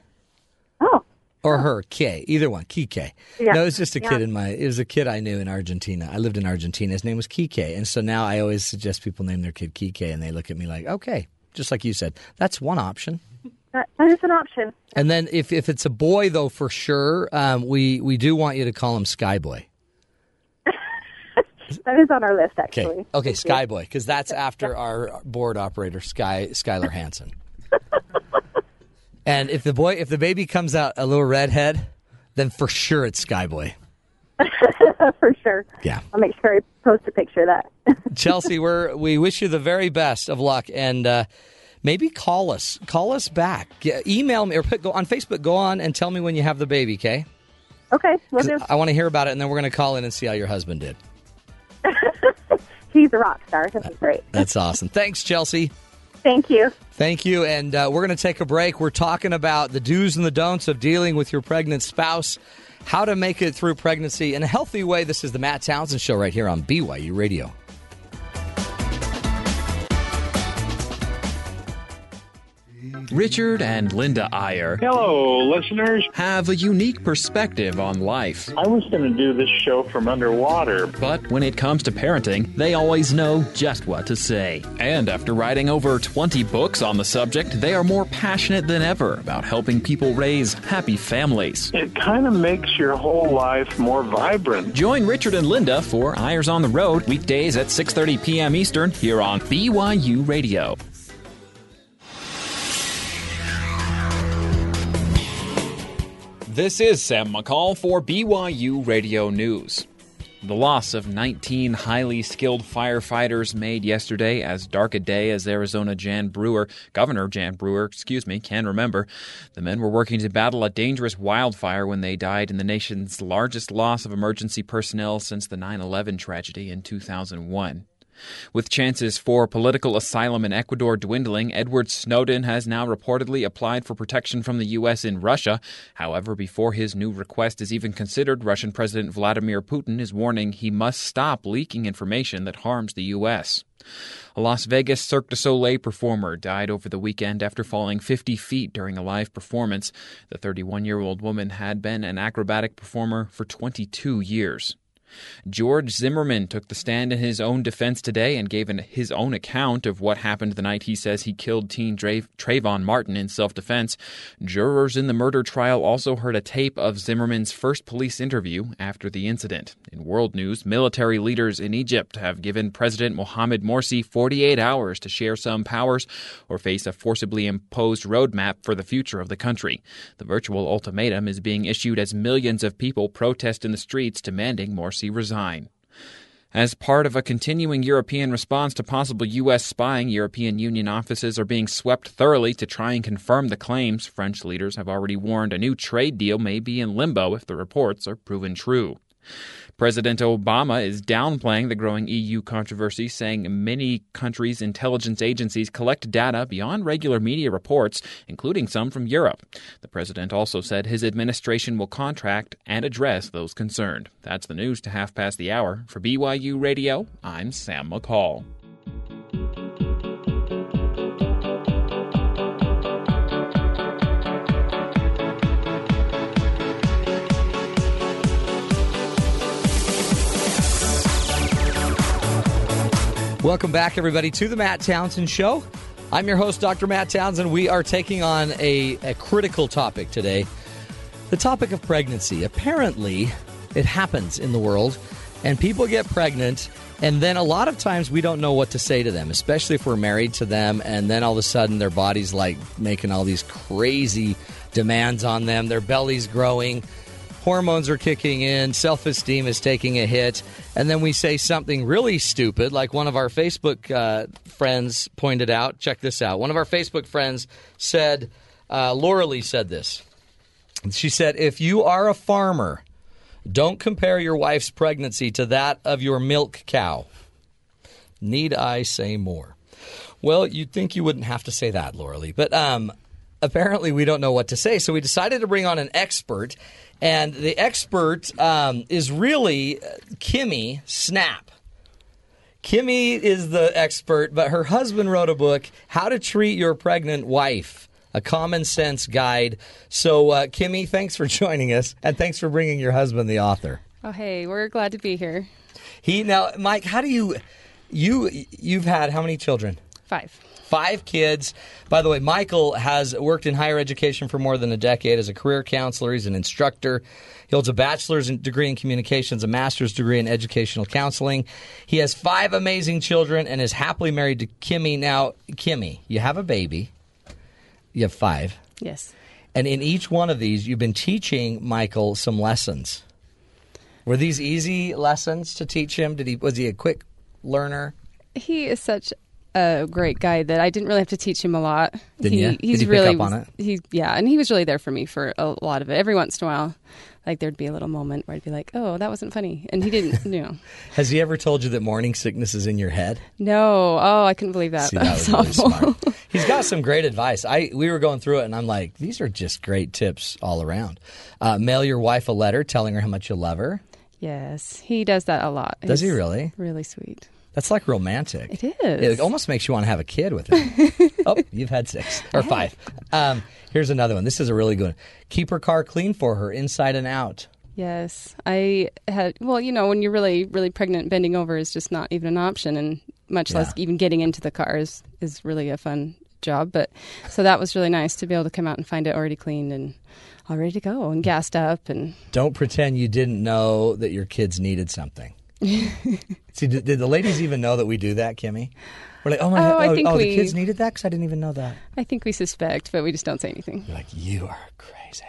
Speaker 1: Or her, K. Either one, Kike.
Speaker 11: Yeah.
Speaker 1: No, it was just a kid
Speaker 11: Yeah.
Speaker 1: in my. It was a kid I knew in Argentina. I lived in Argentina. His name was Kike, and so now I always suggest people name their kid Kike, and they look at me like, okay, just like you said, that's one option.
Speaker 11: That, that is an option.
Speaker 1: And then if if it's a boy though, for sure, um, we we do want you to call him Skyboy.
Speaker 11: That is on our list,
Speaker 1: Okay,
Speaker 11: actually.
Speaker 1: okay, Skyboy, because that's after our board operator, Sky Skylar Hansen. and if the boy, if the baby comes out a little redhead, then for sure it's Skyboy.
Speaker 11: for sure.
Speaker 1: Yeah.
Speaker 11: I'll make sure I post a picture of that.
Speaker 1: Chelsea, we're we wish you the very best of luck, and uh, maybe call us, call us back, Get, email me or put, go on Facebook. Go on and tell me when you have the baby, okay?
Speaker 11: okay, we'll
Speaker 1: 'Cause
Speaker 11: do.
Speaker 1: I want to hear about it, and then we're going to call in and see how your husband did.
Speaker 11: He's a rock star. That's great.
Speaker 1: That's awesome. Thanks, Chelsea.
Speaker 11: Thank you.
Speaker 1: Thank you. And uh, we're going to take a break. We're talking about the do's and the don'ts of dealing with your pregnant spouse, how to make it through pregnancy in a healthy way. This is the Matt Townsend Show right here on BYU Radio.
Speaker 2: Richard and Linda Eyre
Speaker 12: Hello, listeners.
Speaker 2: have a unique perspective on life.
Speaker 12: I was going to do this show from underwater.
Speaker 2: But when it comes to parenting, they always know just what to say. And after writing over 20 books on the subject, they are more passionate than ever about helping people raise happy families.
Speaker 12: It kind of makes your whole life more vibrant.
Speaker 2: Join Richard and Linda for Eyres on the Road weekdays at 6:30 p.m. Eastern here on BYU Radio. This is Sam McCall for BYU Radio News. The loss of 19 highly skilled firefighters made yesterday as dark a day as Arizona Jan Brewer, Governor Jan Brewer, excuse me, can remember. The men were working to battle a dangerous wildfire when they died in the nation's largest loss of emergency personnel since the 9/11 tragedy in 2001. With chances for political asylum in Ecuador dwindling, Edward Snowden has now reportedly applied for protection from the U.S. in Russia. However, before his new request is even considered, Russian President Vladimir Putin is warning he must stop leaking information that harms the U.S. A Las Vegas Cirque du Soleil performer died over the weekend after falling 50 feet during a live performance. The 31 year old woman had been an acrobatic performer for 22 years. George Zimmerman took the stand in his own defense today and gave an, his own account of what happened the night he says he killed teen Dra- Trayvon Martin in self defense. Jurors in the murder trial also heard a tape of Zimmerman's first police interview after the incident. In world news, military leaders in Egypt have given President Mohamed Morsi 48 hours to share some powers or face a forcibly imposed roadmap for the future of the country. The virtual ultimatum is being issued as millions of people protest in the streets demanding Resign. As part of a continuing European response to possible U.S. spying, European Union offices are being swept thoroughly to try and confirm the claims. French leaders have already warned a new trade deal may be in limbo if the reports are proven true. President Obama is downplaying the growing EU controversy, saying many countries' intelligence agencies collect data beyond regular media reports, including some from Europe. The president also said his administration will contract and address those concerned. That's the news to half past the hour. For BYU Radio, I'm Sam McCall.
Speaker 1: Welcome back, everybody, to the Matt Townsend Show. I'm your host, Dr. Matt Townsend. We are taking on a, a critical topic today the topic of pregnancy. Apparently, it happens in the world, and people get pregnant, and then a lot of times we don't know what to say to them, especially if we're married to them, and then all of a sudden their body's like making all these crazy demands on them, their belly's growing hormones are kicking in, self esteem is taking a hit, and then we say something really stupid, like one of our Facebook uh, friends pointed out. Check this out. One of our Facebook friends said, uh, Laura Lee said this. She said, If you are a farmer, don't compare your wife's pregnancy to that of your milk cow. Need I say more? Well, you'd think you wouldn't have to say that, Laura Lee, but um, apparently we don't know what to say. So we decided to bring on an expert, and the expert um, is really Kimmy Snap. Kimmy is the expert, but her husband wrote a book, How to Treat Your Pregnant Wife. A common sense guide. So, uh, Kimmy, thanks for joining us, and thanks for bringing your husband, the author.
Speaker 13: Oh, hey, we're glad to be here.
Speaker 1: He now, Mike, how do you, you, you've had how many children?
Speaker 13: Five.
Speaker 1: Five kids. By the way, Michael has worked in higher education for more than a decade as a career counselor. He's an instructor. He holds a bachelor's degree in communications, a master's degree in educational counseling. He has five amazing children and is happily married to Kimmy. Now, Kimmy, you have a baby. You have five.
Speaker 13: Yes.
Speaker 1: And in each one of these, you've been teaching Michael some lessons. Were these easy lessons to teach him? Did he was he a quick learner?
Speaker 13: He is such a great guy that I didn't really have to teach him a lot.
Speaker 1: Didn't
Speaker 13: he,
Speaker 1: you? Did
Speaker 13: He's
Speaker 1: he pick
Speaker 13: really
Speaker 1: up on it?
Speaker 13: He yeah, and he was really there for me for a lot of it. Every once in a while, like there'd be a little moment where I'd be like, "Oh, that wasn't funny," and he didn't. You know,
Speaker 1: Has he ever told you that morning sickness is in your head?
Speaker 13: no. Oh, I couldn't believe that.
Speaker 1: See, that was
Speaker 13: That's
Speaker 1: really smart. He's got some great advice. I we were going through it, and I'm like, these are just great tips all around. Uh, mail your wife a letter telling her how much you love her.
Speaker 13: Yes, he does that a lot.
Speaker 1: Does he really?
Speaker 13: Really sweet.
Speaker 1: That's like romantic.
Speaker 13: It is.
Speaker 1: It almost makes you want to have a kid with it. oh, you've had six or five. Um, here's another one. This is a really good one. Keep her car clean for her, inside and out.
Speaker 13: Yes, I had. Well, you know, when you're really, really pregnant, bending over is just not even an option, and much less even getting into the car is is really a fun job. But so that was really nice to be able to come out and find it already cleaned and all ready to go and gassed up and
Speaker 1: Don't pretend you didn't know that your kids needed something. See, did, did the ladies even know that we do that, Kimmy? We're like, oh my,
Speaker 13: Oh, I
Speaker 1: oh,
Speaker 13: think
Speaker 1: oh, the
Speaker 13: we-
Speaker 1: kids needed that because I didn't even know that.
Speaker 13: I think we suspect, but we just don't say anything.
Speaker 1: You're like, you are crazy.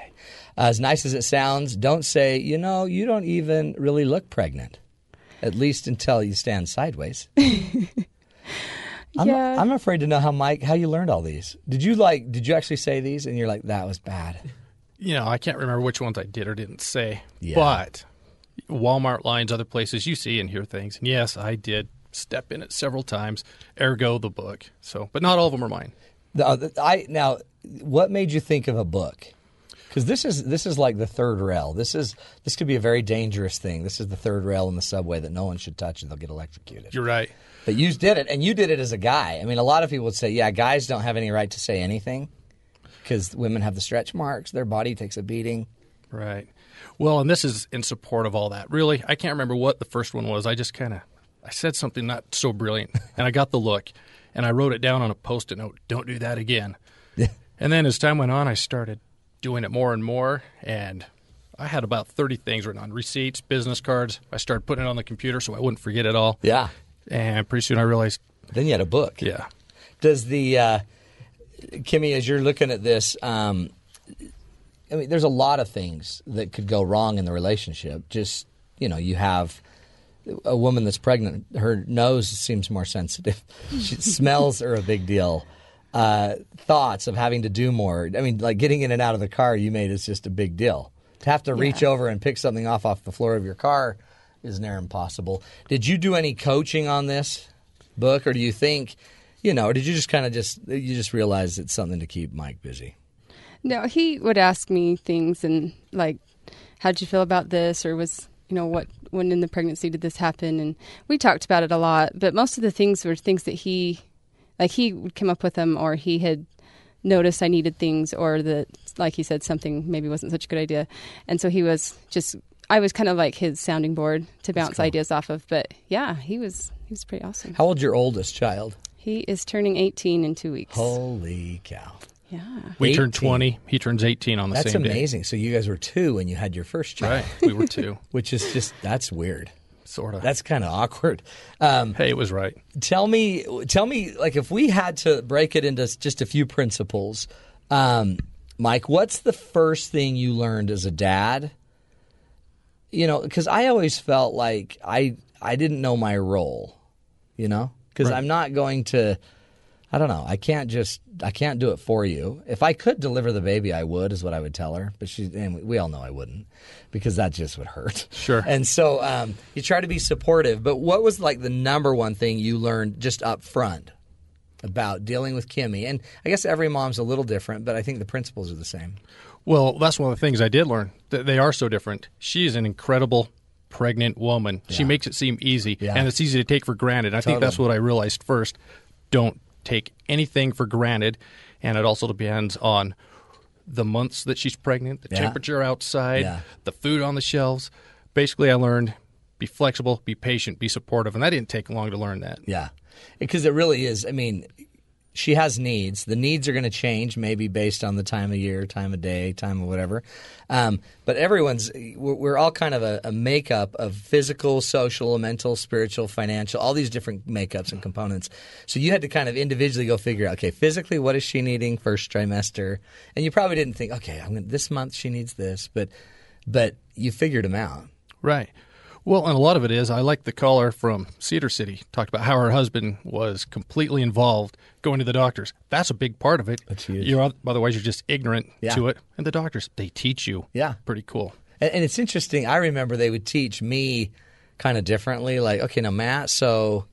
Speaker 1: Uh, as nice as it sounds, don't say, you know, you don't even really look pregnant. At least until you stand sideways. I'm,
Speaker 13: Yeah.
Speaker 1: I'm afraid to know how Mike how you learned all these. Did you like? Did you actually say these? And you're like, that was bad.
Speaker 14: You know, I can't remember which ones I did or didn't say.
Speaker 1: Yeah.
Speaker 14: But Walmart lines, other places, you see and hear things. And yes, I did step in it several times. Ergo the book. So, but not all of them are mine.
Speaker 1: Uh, I now, what made you think of a book? Because this is this is like the third rail. This is this could be a very dangerous thing. This is the third rail in the subway that no one should touch, or they'll get electrocuted.
Speaker 14: You're right.
Speaker 1: But you did it, and you did it as a guy. I mean, a lot of people would say, "Yeah, guys don't have any right to say anything because women have the stretch marks. Their body takes a beating."
Speaker 14: Right. Well, and this is in support of all that. Really, I can't remember what the first one was. I just kind of I said something not so brilliant, and I got the look, and I wrote it down on a post-it note. Don't do that again. And then as time went on, I started doing it more and more, and I had about thirty things written on receipts, business cards. I started putting it on the computer so I wouldn't forget it all.
Speaker 1: Yeah.
Speaker 14: And pretty soon I realized.
Speaker 1: Then you had a book.
Speaker 14: Yeah.
Speaker 1: Does the uh, Kimmy, as you're looking at this, um, I mean, there's a lot of things that could go wrong in the relationship. Just you know, you have a woman that's pregnant; her nose seems more sensitive. she, smells are a big deal. Uh, thoughts of having to do more. I mean, like getting in and out of the car you made is just a big deal. To have to reach over and pick something off off the floor of your car is near impossible. Did you do any coaching on this book, or do you think, you know, or did you just kind of just you just realize it's something to keep Mike busy?
Speaker 13: No, he would ask me things and like, how'd you feel about this? Or was, you know, what, when in the pregnancy did this happen? And we talked about it a lot, but most of the things were things that he, like, he would come up with them or he had noticed I needed things or that, like he said, something maybe wasn't such a good idea. And so he was just, I was kind of like his sounding board to bounce ideas off of. But yeah, he was, he was pretty awesome.
Speaker 1: How old's your oldest child?
Speaker 13: He is turning 18 in two weeks.
Speaker 1: Holy cow!
Speaker 13: Yeah.
Speaker 14: We turned 20. He turns 18 on the
Speaker 1: That's
Speaker 14: same day.
Speaker 1: That's amazing. So you guys were two when you had your first child.
Speaker 14: Right. We were two.
Speaker 1: Which is just that's weird.
Speaker 14: Sort of.
Speaker 1: That's kind of awkward. Um,
Speaker 14: hey, it was right.
Speaker 1: Tell me, tell me, like if we had to break it into just a few principles, um, Mike, what's the first thing you learned as a dad? You know, because I always felt like I I didn't know my role. You know, because
Speaker 15: Right.
Speaker 1: I'm not going to. I don't know. I can't just. I can't do it for you. If I could deliver the baby, I would. Is what I would tell her. But she, and we all know I wouldn't, because that just would hurt.
Speaker 14: Sure.
Speaker 1: And so um, you try to be supportive. But what was like the number one thing you learned just up front about dealing with Kimmy? And I guess every mom's a little different, but I think the principles are the same.
Speaker 14: Well, that's one of the things I did learn. That they are so different. She is an incredible pregnant woman. She makes it seem easy,
Speaker 1: Yeah.
Speaker 14: and it's easy to take for granted. I think that's what I realized first. Don't take anything for granted, and it also depends on the months that she's pregnant, the
Speaker 1: Yeah.
Speaker 14: temperature outside,
Speaker 1: Yeah.
Speaker 14: the food on the shelves. Basically, I learned be flexible, be patient, be supportive, and that didn't take long to learn that.
Speaker 1: Yeah. Because it really is. I mean, she has needs. The needs are going to change, maybe based on the time of year, time of day, time of whatever. Um, but everyone's, we're, all kind of a, a makeup of physical, social, mental, spiritual, financial, all these different makeups and components. So you had to kind of individually go figure out, okay, physically, what is she needing first trimester? And you probably didn't think, okay, I'm gonna, this month she needs this, but but you figured them out.
Speaker 14: Right. Well, and a lot of it is I like the caller from Cedar City talked about how her husband was completely involved going to the doctors. That's a big part of it. That's
Speaker 1: huge.
Speaker 14: You're otherwise you're just ignorant
Speaker 1: Yeah.
Speaker 14: to it, and the doctors they teach you.
Speaker 1: Yeah,
Speaker 14: pretty cool.
Speaker 1: And, and it's interesting. I remember they would teach me kind of differently. Like, okay, now Matt, so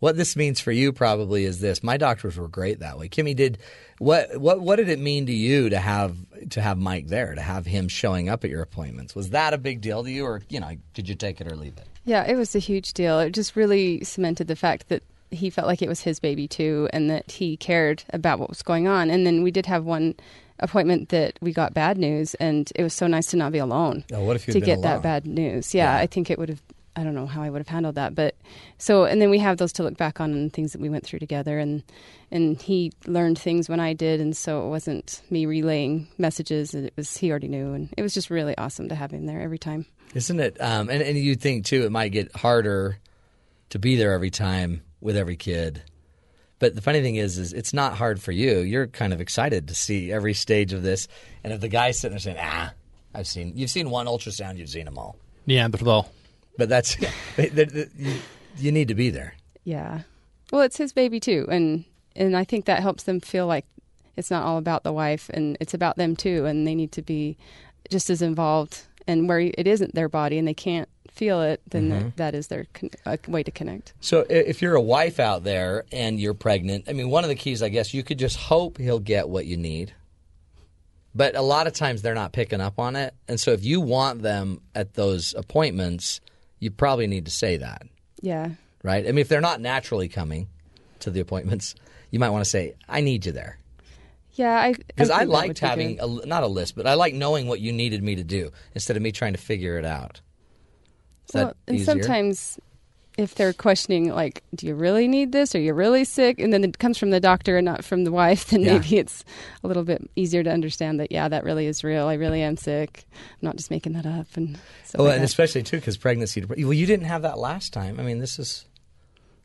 Speaker 1: What this means for you probably is this: my doctors were great that way. Kimmy, did what? What? What did it mean to you to have to have Mike there, to have him showing up at your appointments? Was that a big deal to you, or you know, did you take it or leave it?
Speaker 13: Yeah, it was a huge deal. It just really cemented the fact that he felt like it was his baby too, and that he cared about what was going on. And then we did have one appointment that we got bad news, and it was so nice to not be alone.
Speaker 1: Oh, what if
Speaker 13: to get
Speaker 1: alone?
Speaker 13: that bad news? Yeah, I think it would have. I don't know how I would have handled that, but so and then we have those to look back on and things that we went through together, and and he learned things when I did, and so it wasn't me relaying messages; and it was he already knew, and it was just really awesome to have him there every time.
Speaker 1: Isn't it? Um, and and you think too, it might get harder to be there every time with every kid. But the funny thing is, is it's not hard for you. You're kind of excited to see every stage of this. And if the guy's sitting there saying, "Ah, I've seen," you've seen one ultrasound, you've seen them all.
Speaker 14: Neanderthal.
Speaker 1: But that's you, need to be there.
Speaker 13: Yeah. Well, it's his baby too, and and I think that helps them feel like it's not all about the wife, and it's about them too, and they need to be just as involved. And where it isn't their body, and they can't feel it, then
Speaker 1: Mhm.
Speaker 13: that, that is their con- a way to connect.
Speaker 1: So if you're a wife out there and you're pregnant, I mean, one of the keys, I guess, you could just hope he'll get what you need. But a lot of times they're not picking up on it. And so if you want them at those appointments, you probably need to say that,
Speaker 13: Yeah.
Speaker 1: right? I mean, if they're not naturally coming to the appointments, you might want to say, I need you there.
Speaker 13: Yeah, I
Speaker 1: Because I,
Speaker 13: that
Speaker 1: liked having, a, not a list, but I like knowing what you needed me to do instead of me trying to figure it out. Is
Speaker 13: well, and
Speaker 1: easier?
Speaker 13: sometimes if they're questioning, like, do you really need this? Are you really sick? And then it comes from the doctor and not from the wife, then
Speaker 1: Yeah.
Speaker 13: maybe it's a little bit easier to understand that, yeah, that really is real. I really am sick. I'm not just making that up. And
Speaker 1: Oh,
Speaker 13: like
Speaker 1: and
Speaker 13: that.
Speaker 1: especially too because pregnancy. Well, you didn't have that last time. I mean, this is,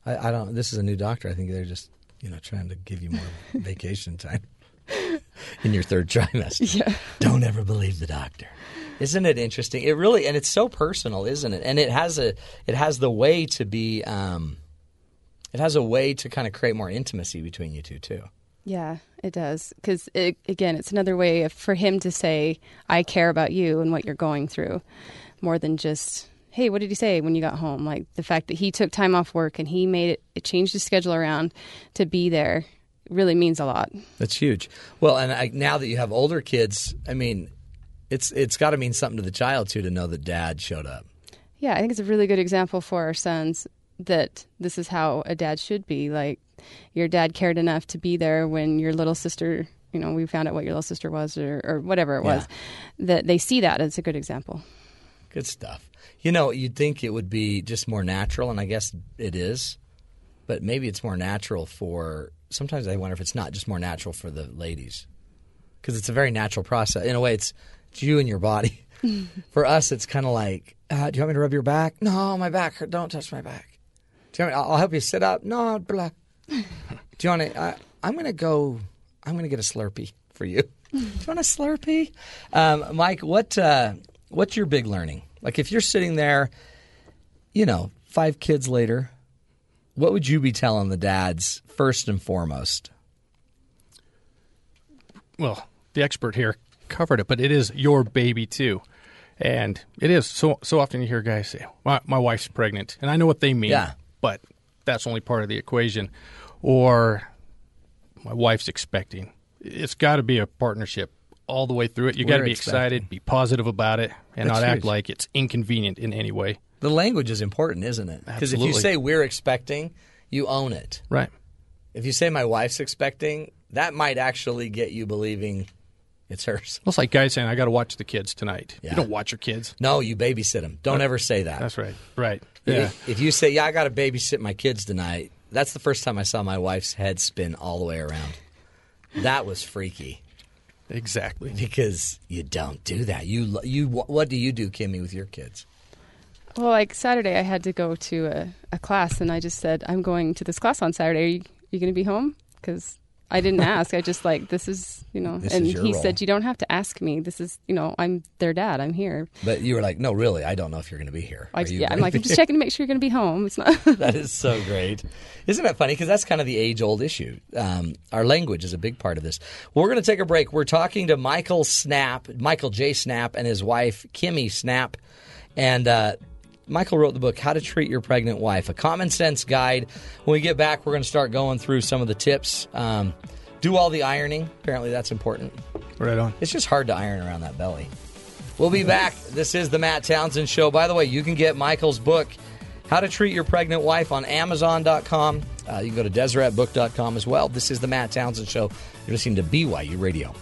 Speaker 1: I, I don't. This is a new doctor. I think they're just you know trying to give you more vacation time in your third trimester.
Speaker 13: Yeah.
Speaker 1: Don't ever believe the doctor. Isn't it interesting? It really and it's so personal, isn't it? And it has a it has the way to be. Um, it has a way to kind of create more intimacy between you two too.
Speaker 13: Yeah, it does. Because it, again, it's another way of, for him to say, "I care about you and what you're going through," more than just, "Hey, what did he say when you got home?" Like the fact that he took time off work and he made it, it changed his schedule around to be there, really means a lot.
Speaker 1: That's huge. Well, and I, now that you have older kids, I mean, it's it's got to mean something to the child too to know that dad showed up.
Speaker 13: Yeah, I think it's a really good example for our sons that this is how a dad should be. Like your dad cared enough to be there when your little sister, you know, we found out what your little sister was or, or whatever it was, that they see that as a good example.
Speaker 1: Good stuff. You know, you'd think it would be just more natural, and I guess it is, but maybe it's more natural for. Sometimes I wonder if it's not just more natural for the ladies, because it's a very natural process. In a way, it's, it's you and your body. for us, it's kind of like, uh, do you want me to rub your back? No, my back hurt. Don't touch my back. Do you want me, I'll I'll help you sit up. No, blah. Do you want to? Uh, I'm going to go. I'm going to get a Slurpee for you. Do you want a Slurpee? Um, Mike, what uh, what's your big learning? Like if you're sitting there, you know, five kids later, what would you be telling the dads first and foremost?
Speaker 14: well, the expert here covered it, but it is your baby too. And it is so so often you hear guys say, "My, my wife's pregnant," and I know what they mean.
Speaker 1: Yeah.
Speaker 14: but that's only part of the equation. Or my wife's expecting. It's got to be a partnership all the way through it. You got to be
Speaker 1: expecting.
Speaker 14: excited, be positive about it, and
Speaker 1: That's
Speaker 14: not act like it's inconvenient in any way.
Speaker 1: The language is important, isn't it? Because if you say we're expecting, you own it.
Speaker 14: Right.
Speaker 1: If you say my wife's expecting, that might actually get you believing it's hers.
Speaker 14: Well, it's like guys saying, "I got to watch the kids tonight."
Speaker 1: Yeah.
Speaker 14: You don't watch your kids.
Speaker 1: No, you babysit them. Don't
Speaker 14: Uh,
Speaker 1: ever say that.
Speaker 14: That's right. Right.
Speaker 1: If-
Speaker 14: Yeah.
Speaker 1: If you say, "Yeah, I got to babysit my kids tonight," that's the first time I saw my wife's head spin all the way around. That was freaky.
Speaker 14: Exactly.
Speaker 1: Because you don't do that. You you what do you do, Kimmy, with your kids?
Speaker 13: Well, like Saturday, I had to go to a, a class, and I just said, "I'm going to this class on Saturday. Are you, you going to be home?" Because I didn't ask. I just like this is you know.
Speaker 1: This
Speaker 13: and he
Speaker 1: role.
Speaker 13: said, "You don't have to ask me. This is you know. I'm their dad. I'm here."
Speaker 1: But you were like, "No, really, I don't know if you're going to be here."
Speaker 13: I, yeah, I'm like, I'm just checking to make sure you're going to be home. It's not.
Speaker 1: that is so great. Isn't that funny? Because that's kind of the age old issue. Um, our language is a big part of this. Well, we're going to take a break. We're talking to Michael Snap, Michael J. Snap, and his wife, Kimmy Snap. And uh, Michael wrote the book How to Treat Your Pregnant Wife, a common sense guide. When we get back, we're going to start going through some of the tips. Um, do all the ironing. Apparently, that's important.
Speaker 14: Right on.
Speaker 1: It's just hard to iron around that belly. We'll be back. This is the Matt Townsend Show. By the way, you can get Michael's book, How to Treat Your Pregnant Wife, on Amazon.com. Uh, you can go to DeseretBook.com as well. This is the Matt Townsend Show. You're listening to BYU Radio.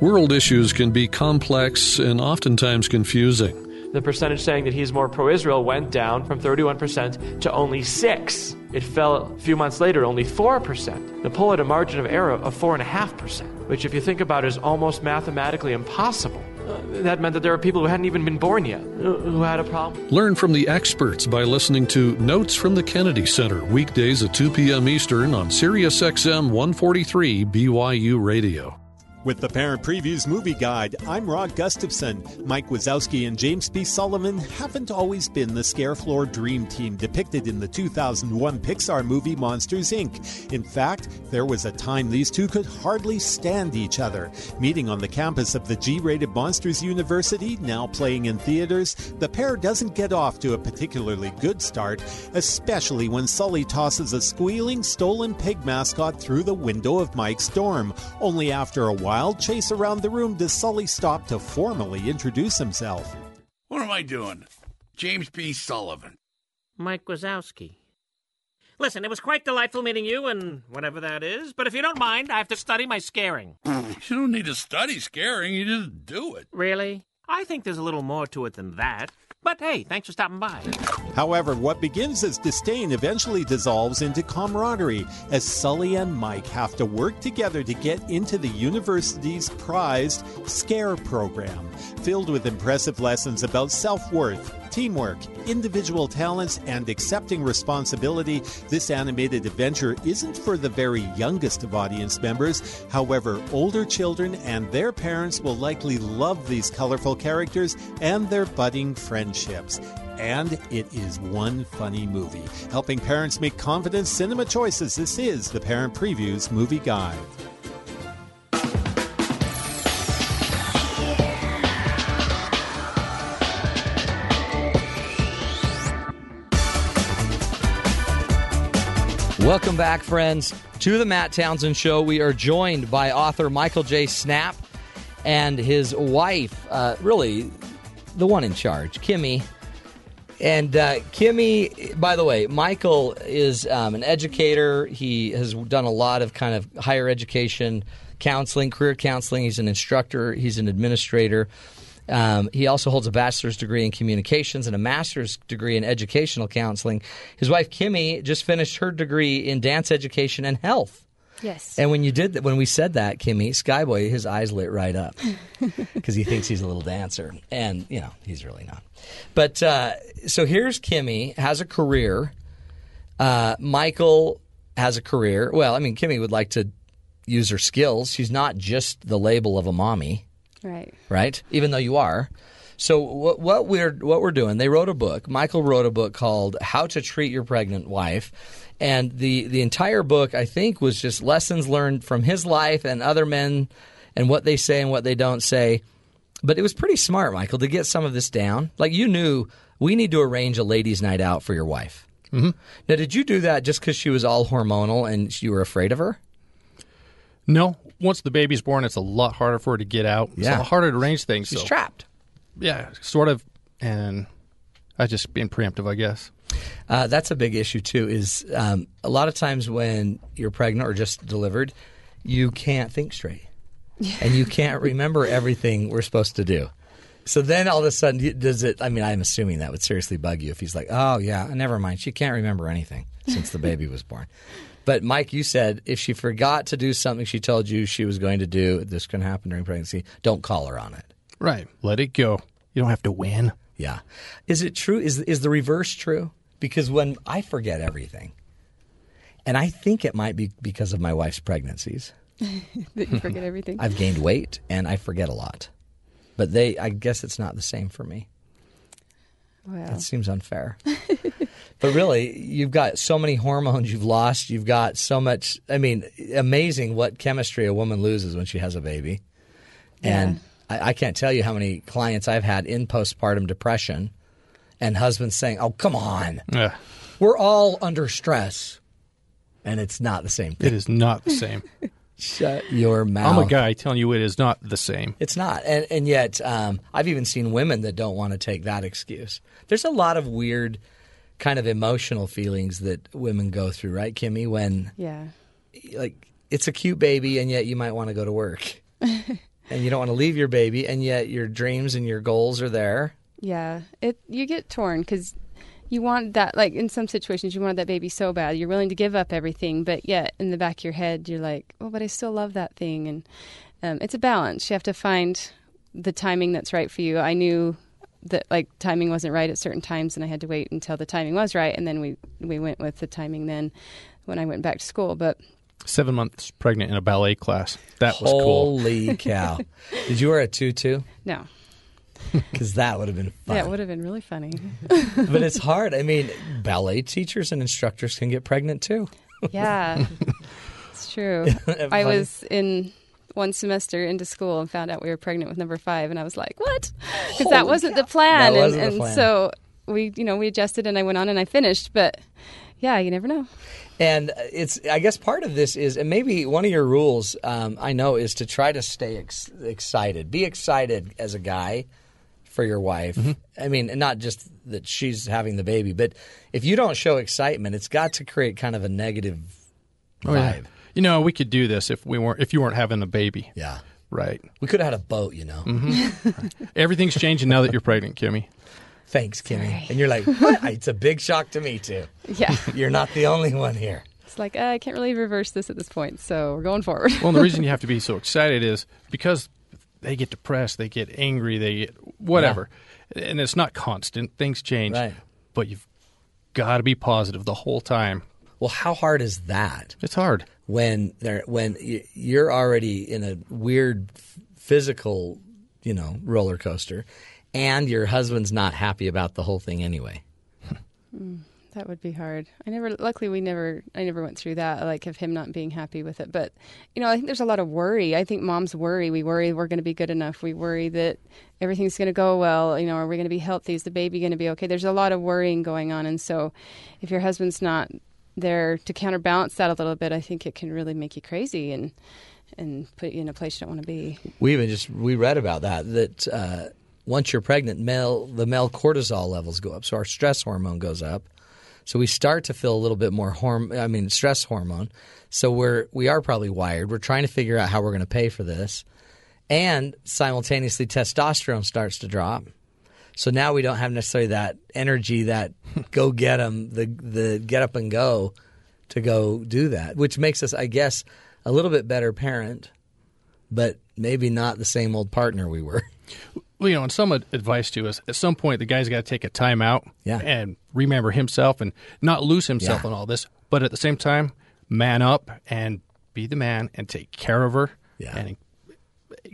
Speaker 15: World issues can be complex and oftentimes confusing.
Speaker 16: The percentage saying that he's more pro Israel went down from 31% to only 6 It fell a few months later, only 4%. The poll had a margin of error of 4.5%, which, if you think about it, is almost mathematically impossible. Uh, that meant that there are people who hadn't even been born yet who, who had a problem.
Speaker 15: Learn from the experts by listening to Notes from the Kennedy Center, weekdays at 2 p.m. Eastern on SiriusXM 143 BYU Radio.
Speaker 17: With the Parent Previews Movie Guide, I'm Rod Gustafson. Mike Wazowski and James B. Sullivan haven't always been the scare floor dream team depicted in the 2001 Pixar movie Monsters, Inc. In fact, there was a time these two could hardly stand each other. Meeting on the campus of the G rated Monsters University, now playing in theaters, the pair doesn't get off to a particularly good start, especially when Sully tosses a squealing, stolen pig mascot through the window of Mike's dorm. Only after a wild chase around the room does Sully stop to formally introduce himself.
Speaker 18: What am I doing? James B. Sullivan.
Speaker 19: Mike Wazowski. Listen, it was quite delightful meeting you and whatever that is, but if you don't mind, I have to study my scaring.
Speaker 18: You don't need to study scaring, you just do it.
Speaker 19: Really? I think there's a little more to it than that. But hey, thanks for stopping by.
Speaker 17: However, what begins as disdain eventually dissolves into camaraderie as Sully and Mike have to work together to get into the university's prized SCARE program, filled with impressive lessons about self worth, teamwork, individual talents, and accepting responsibility. This animated adventure isn't for the very youngest of audience members. However, older children and their parents will likely love these colorful characters and their budding friendships. And it is one funny movie. Helping parents make confident cinema choices, this is the Parent Previews Movie Guide.
Speaker 1: Welcome back, friends, to the Matt Townsend Show. We are joined by author Michael J. Snap and his wife, uh, really the one in charge, Kimmy. And uh, Kimmy, by the way, Michael is um, an educator. He has done a lot of kind of higher education counseling, career counseling. He's an instructor, he's an administrator. Um, he also holds a bachelor's degree in communications and a master's degree in educational counseling. His wife Kimmy just finished her degree in dance education and health.
Speaker 4: Yes.
Speaker 1: And when you did that, when we said that, Kimmy, Skyboy, his eyes lit right up because he thinks he's a little dancer, and you know he's really not. But uh, so here's Kimmy has a career. Uh, Michael has a career. Well, I mean, Kimmy would like to use her skills. She's not just the label of a mommy
Speaker 13: Right.
Speaker 1: right? Even though you are. So what, what we're what we're doing? They wrote a book. Michael wrote a book called "How to Treat Your Pregnant Wife," and the the entire book I think was just lessons learned from his life and other men, and what they say and what they don't say. But it was pretty smart, Michael, to get some of this down. Like you knew we need to arrange a ladies' night out for your wife.
Speaker 14: Mm-hmm.
Speaker 1: Now, did you do that just because she was all hormonal and you were afraid of her?
Speaker 14: No, once the baby's born, it's a lot harder for her to get out. It's a
Speaker 1: Yeah.
Speaker 14: lot harder to arrange things.
Speaker 1: She's
Speaker 14: so-
Speaker 1: trapped.
Speaker 14: Yeah, sort of. And I just being preemptive, I guess.
Speaker 1: Uh, that's a big issue too. Is um, a lot of times when you're pregnant or just delivered, you can't think straight, and you can't remember everything we're supposed to do. So then all of a sudden, does it? I mean, I'm assuming that would seriously bug you if he's like, "Oh yeah, never mind. She can't remember anything since the baby was born." But Mike, you said if she forgot to do something she told you she was going to do, this can happen during pregnancy. Don't call her on it.
Speaker 14: Right. Let it go. You don't have to win.
Speaker 1: Yeah. Is it true? Is is the reverse true? Because when I forget everything, and I think it might be because of my wife's pregnancies.
Speaker 13: that you forget everything.
Speaker 1: I've gained weight and I forget a lot. But they I guess it's not the same for me.
Speaker 13: Well.
Speaker 1: That seems unfair. But really, you've got so many hormones you've lost. You've got so much. I mean, amazing what chemistry a woman loses when she has a baby. And I, I can't tell you how many clients I've had in postpartum depression and husbands saying, oh, come on.
Speaker 14: Yeah.
Speaker 1: We're all under stress. And it's not the same thing.
Speaker 14: It is not the same.
Speaker 1: Shut your mouth.
Speaker 14: I'm a guy telling you it is not the same.
Speaker 1: It's not, and and yet um, I've even seen women that don't want to take that excuse. There's a lot of weird, kind of emotional feelings that women go through, right, Kimmy? When
Speaker 13: Yeah.
Speaker 1: like it's a cute baby, and yet you might want to go to work, and you don't want to leave your baby, and yet your dreams and your goals are there.
Speaker 13: Yeah, it you get torn because you want that. Like in some situations, you want that baby so bad, you're willing to give up everything, but yet in the back of your head, you're like, "Oh, but I still love that thing." And um, it's a balance. You have to find the timing that's right for you. I knew that like timing wasn't right at certain times, and I had to wait until the timing was right, and then we we went with the timing then when I went back to school. But
Speaker 14: Seven months pregnant in a ballet class. That was cool.
Speaker 1: Holy cow! Did you wear a tutu?
Speaker 13: no,
Speaker 1: Because that would have been fun.
Speaker 13: that would have been really funny.
Speaker 1: but it's hard. I mean, ballet teachers and instructors can get pregnant too.
Speaker 13: Yeah, it's true. I was in one semester into school and found out we were pregnant with number five, and I was like, "What?" Because that wasn't
Speaker 1: cow.
Speaker 13: the plan,
Speaker 1: That
Speaker 13: and,
Speaker 1: wasn't the plan.
Speaker 13: so we, you know, we adjusted, and I went on and I finished. But yeah, you never know.
Speaker 1: And it's, I guess, part of this is, and maybe one of your rules, um, I know, is to try to stay ex- excited. Be excited as a guy for your wife.
Speaker 14: Mm-hmm.
Speaker 1: I mean, not just that she's having the baby, but if you don't show excitement, it's got to create kind of a negative
Speaker 14: Oh, yeah.
Speaker 1: Vibe.
Speaker 14: You know, we could do this if we weren't if you weren't having a baby.
Speaker 1: Yeah.
Speaker 14: Right.
Speaker 1: We could have had a boat, you know.
Speaker 14: hmm Everything's changing now that you're pregnant, Kimmy.
Speaker 1: Thanks, Kimmy. And you're like, what? it's a big shock to me too.
Speaker 13: Yeah.
Speaker 1: You're not the only one here.
Speaker 13: It's like uh, I can't really reverse this at this point, so we're going forward.
Speaker 14: Well, the reason you have to be so excited is because they get depressed, they get angry, they get whatever. And it's not constant. Things change.
Speaker 1: Right.
Speaker 14: But you've got to be positive the whole time.
Speaker 1: Well, how hard is that?
Speaker 14: It's hard.
Speaker 1: when they're when you're already in a weird physical, you know, roller coaster, and your husband's not happy about the whole thing anyway.
Speaker 13: Mm, that would be hard. I never. Luckily, we never. I never went through that. Like of him not being happy with it. But you know, I think there's a lot of worry. I think moms worry. We worry we're going to be good enough. We worry that everything's going to go well. You know, are we going to be healthy? Is the baby going to be okay? There's a lot of worrying going on. And so, if your husband's not there to counterbalance that a little bit, I think it can really make you crazy and and put you in a place you don't want to be.
Speaker 1: We even just we read about that that uh, once you're pregnant, male the male cortisol levels go up, so our stress hormone goes up. So we start to feel a little bit more horm I mean stress hormone. So we're we are probably wired. We're trying to figure out how we're going to pay for this, and simultaneously testosterone starts to drop. So now we don't have necessarily that energy, that go get them, the the get up and go to go do that, which makes us, I guess, a little bit better parent, but maybe not the same old partner we were.
Speaker 14: Well, you know, and some advice to us at some point, the guy's got to take a time out
Speaker 1: Yeah.
Speaker 14: and remember himself and not lose himself
Speaker 1: Yeah.
Speaker 14: in all this. But at the same time, man up and be the man and take care of her.
Speaker 1: Yeah.
Speaker 14: And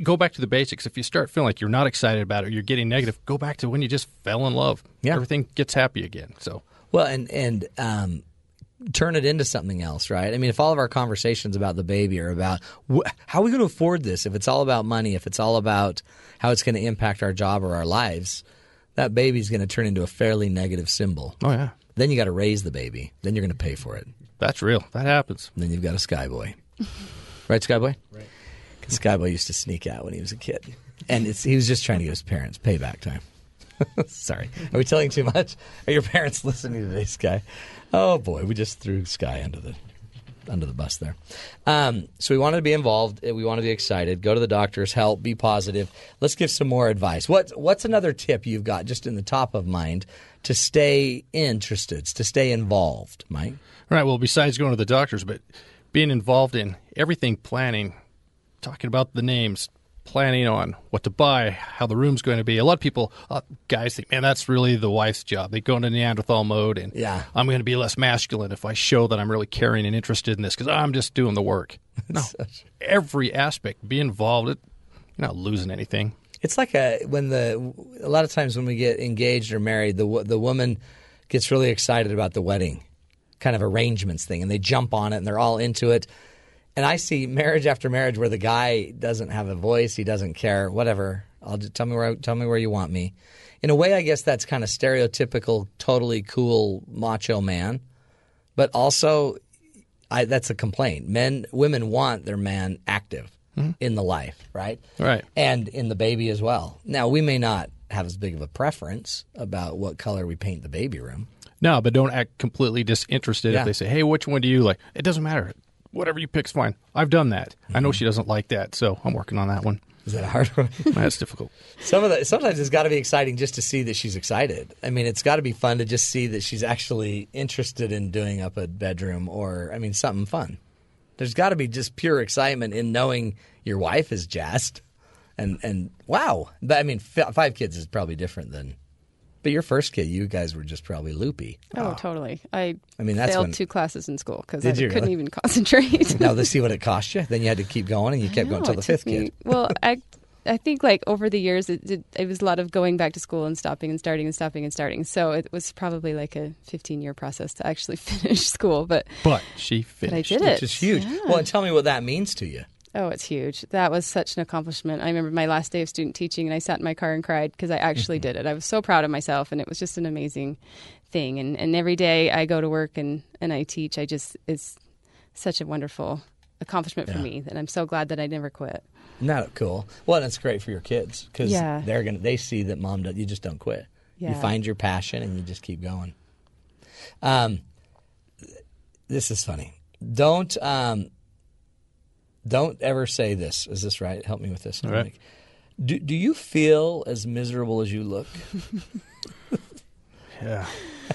Speaker 14: go back to the basics. If you start feeling like you're not excited about it or you're getting negative, go back to when you just fell in love.
Speaker 1: Yeah.
Speaker 14: Everything gets happy again. So,
Speaker 1: Well, and and um, turn it into something else, right? I mean, if all of our conversations about the baby are about wh- how are we going to afford this, if it's all about money, if it's all about how it's going to impact our job or our lives, that baby's going to turn into a fairly negative symbol.
Speaker 14: oh, yeah.
Speaker 1: Then you got to raise the baby. Then you're going to pay for it.
Speaker 14: That's real. That happens.
Speaker 1: And then you've got a Skyboy. right, Skyboy? Right. Because Skyboy used to sneak out when he was a kid. And he was just trying to give his parents payback time. Sorry. Are we telling too much? Are your parents listening to this guy? Oh boy, we just threw Sky under the under the bus there. Um, so we wanted to be involved. We want to be excited. Go to the doctors. Help. Be positive. Let's give some more advice. What What's another tip you've got just in the top of mind to stay interested, to stay involved, Mike?
Speaker 14: Right. Well, besides going to the doctors, but being involved in everything planning, talking about the names, planning on what to buy, how the room's going to be. A lot of people, uh, guys think, man, that's really the wife's job. They go into Neanderthal mode, and
Speaker 1: Yeah.
Speaker 14: I'm going to be less masculine if I show that I'm really caring and interested in this because I'm just doing the work. No, every aspect, be involved. It, you're not losing anything.
Speaker 1: It's like a when the a lot of times when we get engaged or married, the the woman gets really excited about the wedding kind of arrangements thing, and they jump on it and they're all into it. And I see marriage after marriage where the guy doesn't have a voice, he doesn't care, whatever. I'll just tell me where tell me where you want me. In a way, I guess that's kind of stereotypical, totally cool macho man, but also I, that's a complaint. Men, women want their man active hmm. in the life, right?
Speaker 14: Right.
Speaker 1: And in the baby as well. Now, we may not have as big of a preference about what color we paint the baby room.
Speaker 14: No, but don't act completely disinterested
Speaker 1: Yeah.
Speaker 14: if they say, "Hey, which one do you like?" It doesn't matter. Whatever you pick's fine. I've done that. I know mm-hmm. she doesn't like that, so I'm working on that one.
Speaker 1: Is that a hard one?
Speaker 14: That's difficult.
Speaker 1: Some of the sometimes it's got to be exciting just to see that she's excited. I mean, it's got to be fun to just see that she's actually interested in doing up a bedroom or I mean something fun. There's got to be just pure excitement in knowing your wife is jazzed, and and wow. But I mean, f- five kids is probably different than. But your first kid, you guys were just probably loopy.
Speaker 13: Oh, totally. I,
Speaker 1: I mean, that's
Speaker 13: failed
Speaker 1: when-
Speaker 13: two classes in school because I
Speaker 1: you
Speaker 13: couldn't
Speaker 1: really?
Speaker 13: even concentrate.
Speaker 1: now let's see what it cost you. Then you had to keep going, and you kept going
Speaker 13: No,
Speaker 1: until the
Speaker 13: it took
Speaker 1: fifth
Speaker 13: me-
Speaker 1: kid.
Speaker 13: well, I I think like over the years it, it it was a lot of going back to school and stopping and starting and stopping and starting. So it was probably like a 15 year process to actually finish school. But
Speaker 14: But she
Speaker 13: But I
Speaker 14: finished.
Speaker 13: did
Speaker 1: which
Speaker 13: it.
Speaker 1: is huge.
Speaker 13: Yeah.
Speaker 1: Well, and tell me what that means to you.
Speaker 13: Oh, it's huge. That was such an accomplishment. I remember my last day of student teaching, and I sat in my car and cried because I actually did it. I was so proud of myself, and it was just an amazing thing. And, and every day I go to work and, and I teach, I just, it's such a wonderful accomplishment for
Speaker 1: Yeah.
Speaker 13: me that I'm so glad that I never quit.
Speaker 1: That cool? Well, that's great for your kids because
Speaker 13: Yeah.
Speaker 1: they're gonna they see that mom does. You just don't quit. You find your passion and you just keep going. Um, this is funny. Don't um, don't ever say this. Is this right? Help me with this.
Speaker 14: All right.
Speaker 1: Do Do you feel as miserable as you look?
Speaker 14: Yeah.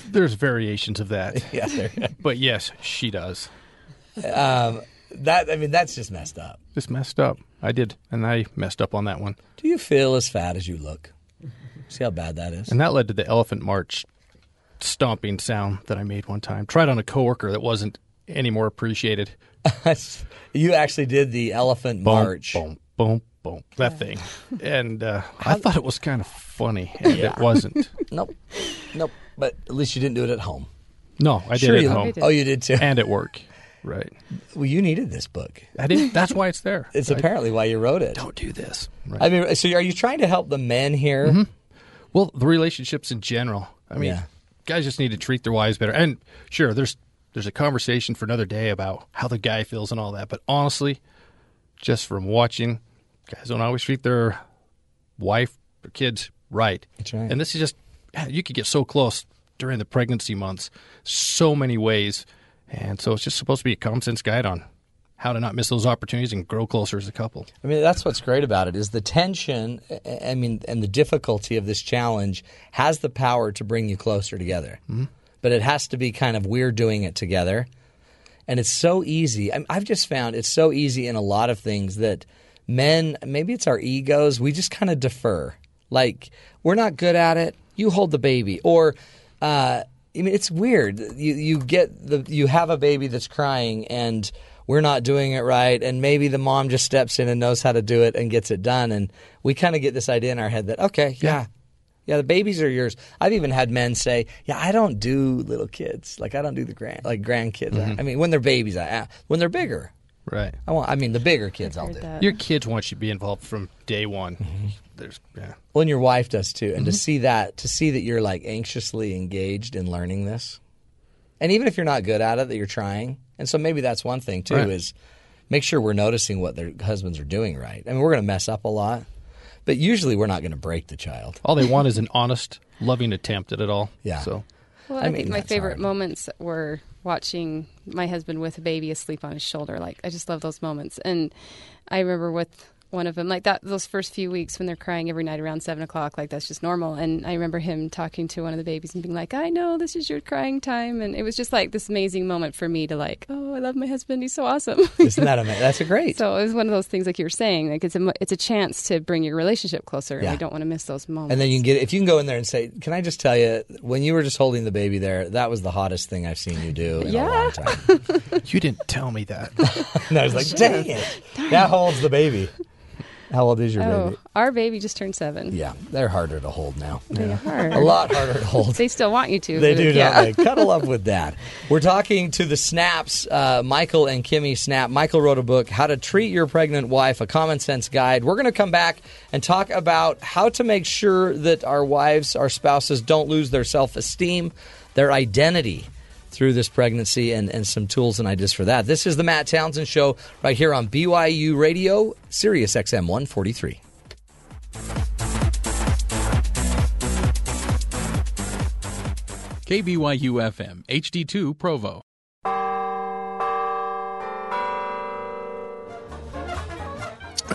Speaker 14: There's variations of that.
Speaker 1: Yeah, there-
Speaker 14: but yes, she does.
Speaker 1: um, that I mean, that's just messed up.
Speaker 14: Just messed up. I did, and I messed up on that one.
Speaker 1: Do you feel as fat as you look? See how bad that is.
Speaker 14: And that led to the elephant march stomping sound that I made one time. Tried on a coworker that wasn't any more appreciated.
Speaker 1: you actually did the elephant
Speaker 14: Boom,
Speaker 1: march.
Speaker 14: Boom, boom, boom. That thing. And uh, I thought it was kind of funny, and
Speaker 1: Yeah.
Speaker 14: it wasn't.
Speaker 1: Nope. Nope. But at least you didn't do it at home.
Speaker 14: No, I did
Speaker 1: Sure
Speaker 14: it at home.
Speaker 1: Oh, you did too.
Speaker 14: And at work. Right.
Speaker 1: Well, you needed this book.
Speaker 14: I did. That's why it's there.
Speaker 1: It's
Speaker 14: Right.
Speaker 1: apparently why you wrote it.
Speaker 14: Don't do this. Right.
Speaker 1: I mean, so are you trying to help the men here?
Speaker 14: Mhm. Well, the relationships in general. I mean,
Speaker 1: Yeah.
Speaker 14: guys just need to treat their wives better. And sure, there's there's a conversation for another day about how the guy feels and all that. But honestly, just from watching, guys don't always treat their wife or kids right.
Speaker 1: That's right.
Speaker 14: And this is just, you could get so close during the pregnancy months, so many ways. And so it's just supposed to be a common sense guide on how to not miss those opportunities and grow closer as a couple.
Speaker 1: I mean, that's what's great about it is the tension. I mean, and the difficulty of this challenge has the power to bring you closer together. Mm-hmm. But it has to be kind of we're doing it together, and it's so easy. I've just found it's so easy in a lot of things that men, maybe it's our egos, we just kind of defer. Like we're not good at it. You hold the baby, or uh, I mean, it's weird. You you get the you have a baby that's crying and we're not doing it right, and maybe the mom just steps in and knows how to do it and gets it done, and we kind of get this idea in our head that okay, yeah. Yeah, the babies are yours. I've even had men say, "Yeah, I don't do little kids. Like I don't do the grand like grandkids.
Speaker 14: Mhm.
Speaker 1: I mean, when they're babies, I uh, when they're bigger,
Speaker 14: Right.
Speaker 1: I want. I mean, the bigger kids, I'll do. That.
Speaker 14: Your kids want you to be involved from day one. Mm-hmm. There's yeah.
Speaker 1: Well, and your wife does too. And to mm-hmm. see that, to see that you're like anxiously engaged in learning this, and even if you're not good at it, that you're trying. And so maybe that's one thing too
Speaker 14: Right.
Speaker 1: is make sure we're noticing what their husbands are doing right. I mean, we're going to mess up a lot, but usually we're not going to break the child.
Speaker 14: All they want is an honest, loving attempt at it all.
Speaker 1: Yeah.
Speaker 14: So
Speaker 13: Well,
Speaker 1: I
Speaker 13: I,
Speaker 1: mean,
Speaker 13: think my favorite
Speaker 1: hard.
Speaker 13: moments were watching my husband with a baby asleep on his shoulder. Like I just love those moments, and I remember with one of them like that those first few weeks when they're crying every night around seven o'clock like that's just normal and i remember him talking to one of the babies and being like i know this is your crying time and it was just like this amazing moment for me to like oh i love my husband he's so awesome
Speaker 1: Isn't that amazing? That's a great.
Speaker 13: so it was one of those things like you were saying like it's a it's a chance to bring your relationship closer and
Speaker 1: Yeah.
Speaker 13: we don't want to miss those moments
Speaker 1: And then you can get if you can go in there and say, "Can I just tell you, when you were just holding the baby there, that was the hottest thing I've seen you do in a long time."
Speaker 14: you didn't tell me that.
Speaker 1: and I was like, "Dang it, that holds the baby." How old is your
Speaker 13: oh,
Speaker 1: baby?
Speaker 13: our baby just turned seven.
Speaker 1: Yeah, they're harder to hold now.
Speaker 13: They are.
Speaker 1: A lot harder to hold.
Speaker 13: they still want you to.
Speaker 1: They do,
Speaker 13: yeah.
Speaker 1: don't they? Cuddle up with dad. We're talking to the Snaps, uh, Michael and Kimmy Snap. Michael wrote a book, How to Treat Your Pregnant Wife, a common sense guide. We're going to come back and talk about how to make sure that our wives, our spouses, don't lose their self esteem, their identity through this pregnancy, and, and some tools and ideas for that. This is the Matt Townsend Show right here on BYU Radio, Sirius XM 143.
Speaker 20: KBYU FM, HD2 Provo.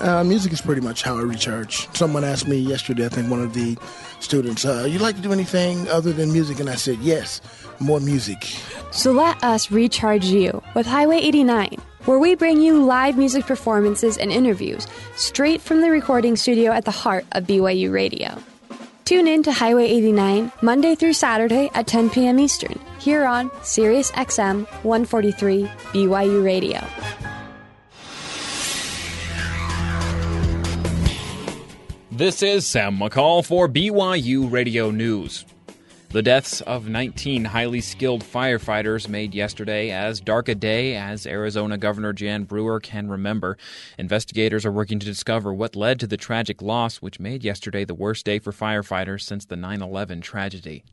Speaker 21: Uh, music is pretty much how I recharge. Someone asked me yesterday, I think one of the students, uh, you like to do anything other than music? And I said, yes, more music.
Speaker 22: So let us recharge you with Highway 89, where we bring you live music performances and interviews straight from the recording studio at the heart of BYU Radio. Tune in to Highway 89 Monday through Saturday at 10 p.m. Eastern here on Sirius XM 143 BYU Radio.
Speaker 2: This is Sam McCall for BYU Radio News. The deaths of 19 highly skilled firefighters made yesterday as dark a day as Arizona Governor Jan Brewer can remember. Investigators are working to discover what led to the tragic loss, which made yesterday the worst day for firefighters since the 9 11 tragedy.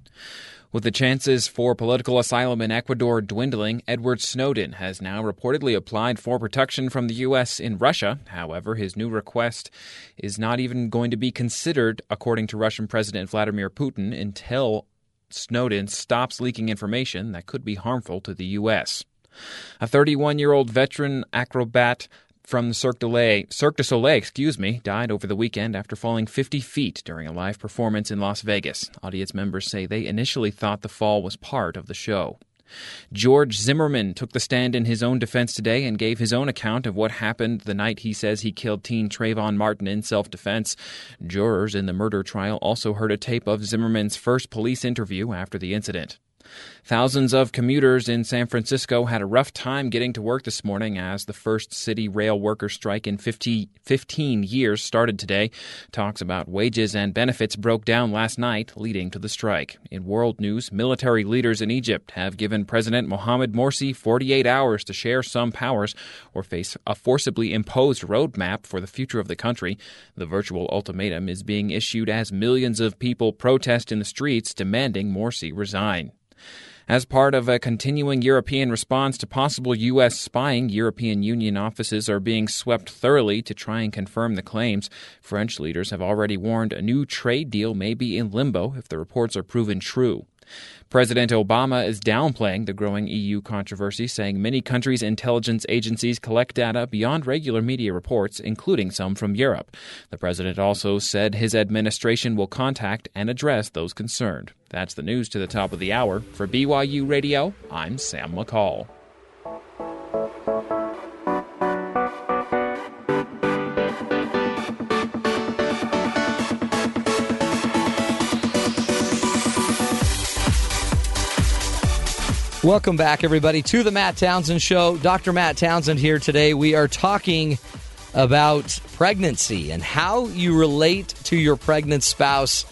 Speaker 2: With the chances for political asylum in Ecuador dwindling, Edward Snowden has now reportedly applied for protection from the U.S. in Russia. However, his new request is not even going to be considered, according to Russian President Vladimir Putin, until Snowden stops leaking information that could be harmful to the U.S. A 31 year old veteran acrobat from the Cirque du Soleil, Cirque du Soleil, excuse me, died over the weekend after falling 50 feet during a live performance in Las Vegas. Audience members say they initially thought the fall was part of the show. George Zimmerman took the stand in his own defense today and gave his own account of what happened the night he says he killed teen Trayvon Martin in self defense. Jurors in the murder trial also heard a tape of Zimmerman's first police interview after the incident. Thousands of commuters in San Francisco had a rough time getting to work this morning as the first city rail worker strike in 50, 15 years started today. Talks about wages and benefits broke down last night, leading to the strike. In world news, military leaders in Egypt have given President Mohamed Morsi 48 hours to share some powers or face a forcibly imposed roadmap for the future of the country. The virtual ultimatum is being issued as millions of people protest in the streets demanding Morsi resign. As part of a continuing European response to possible U.S. spying, European Union offices are being swept thoroughly to try and confirm the claims. French leaders have already warned a new trade deal may be in limbo if the reports are proven true. President Obama is downplaying the growing EU controversy, saying many countries' intelligence agencies collect data beyond regular media reports, including some from Europe. The president also said his administration will contact and address those concerned. That's the news to the top of the hour. For BYU Radio, I'm Sam McCall.
Speaker 1: Welcome back, everybody, to the Matt Townsend Show. Dr. Matt Townsend here today. We are talking about pregnancy and how you relate to your pregnant spouse.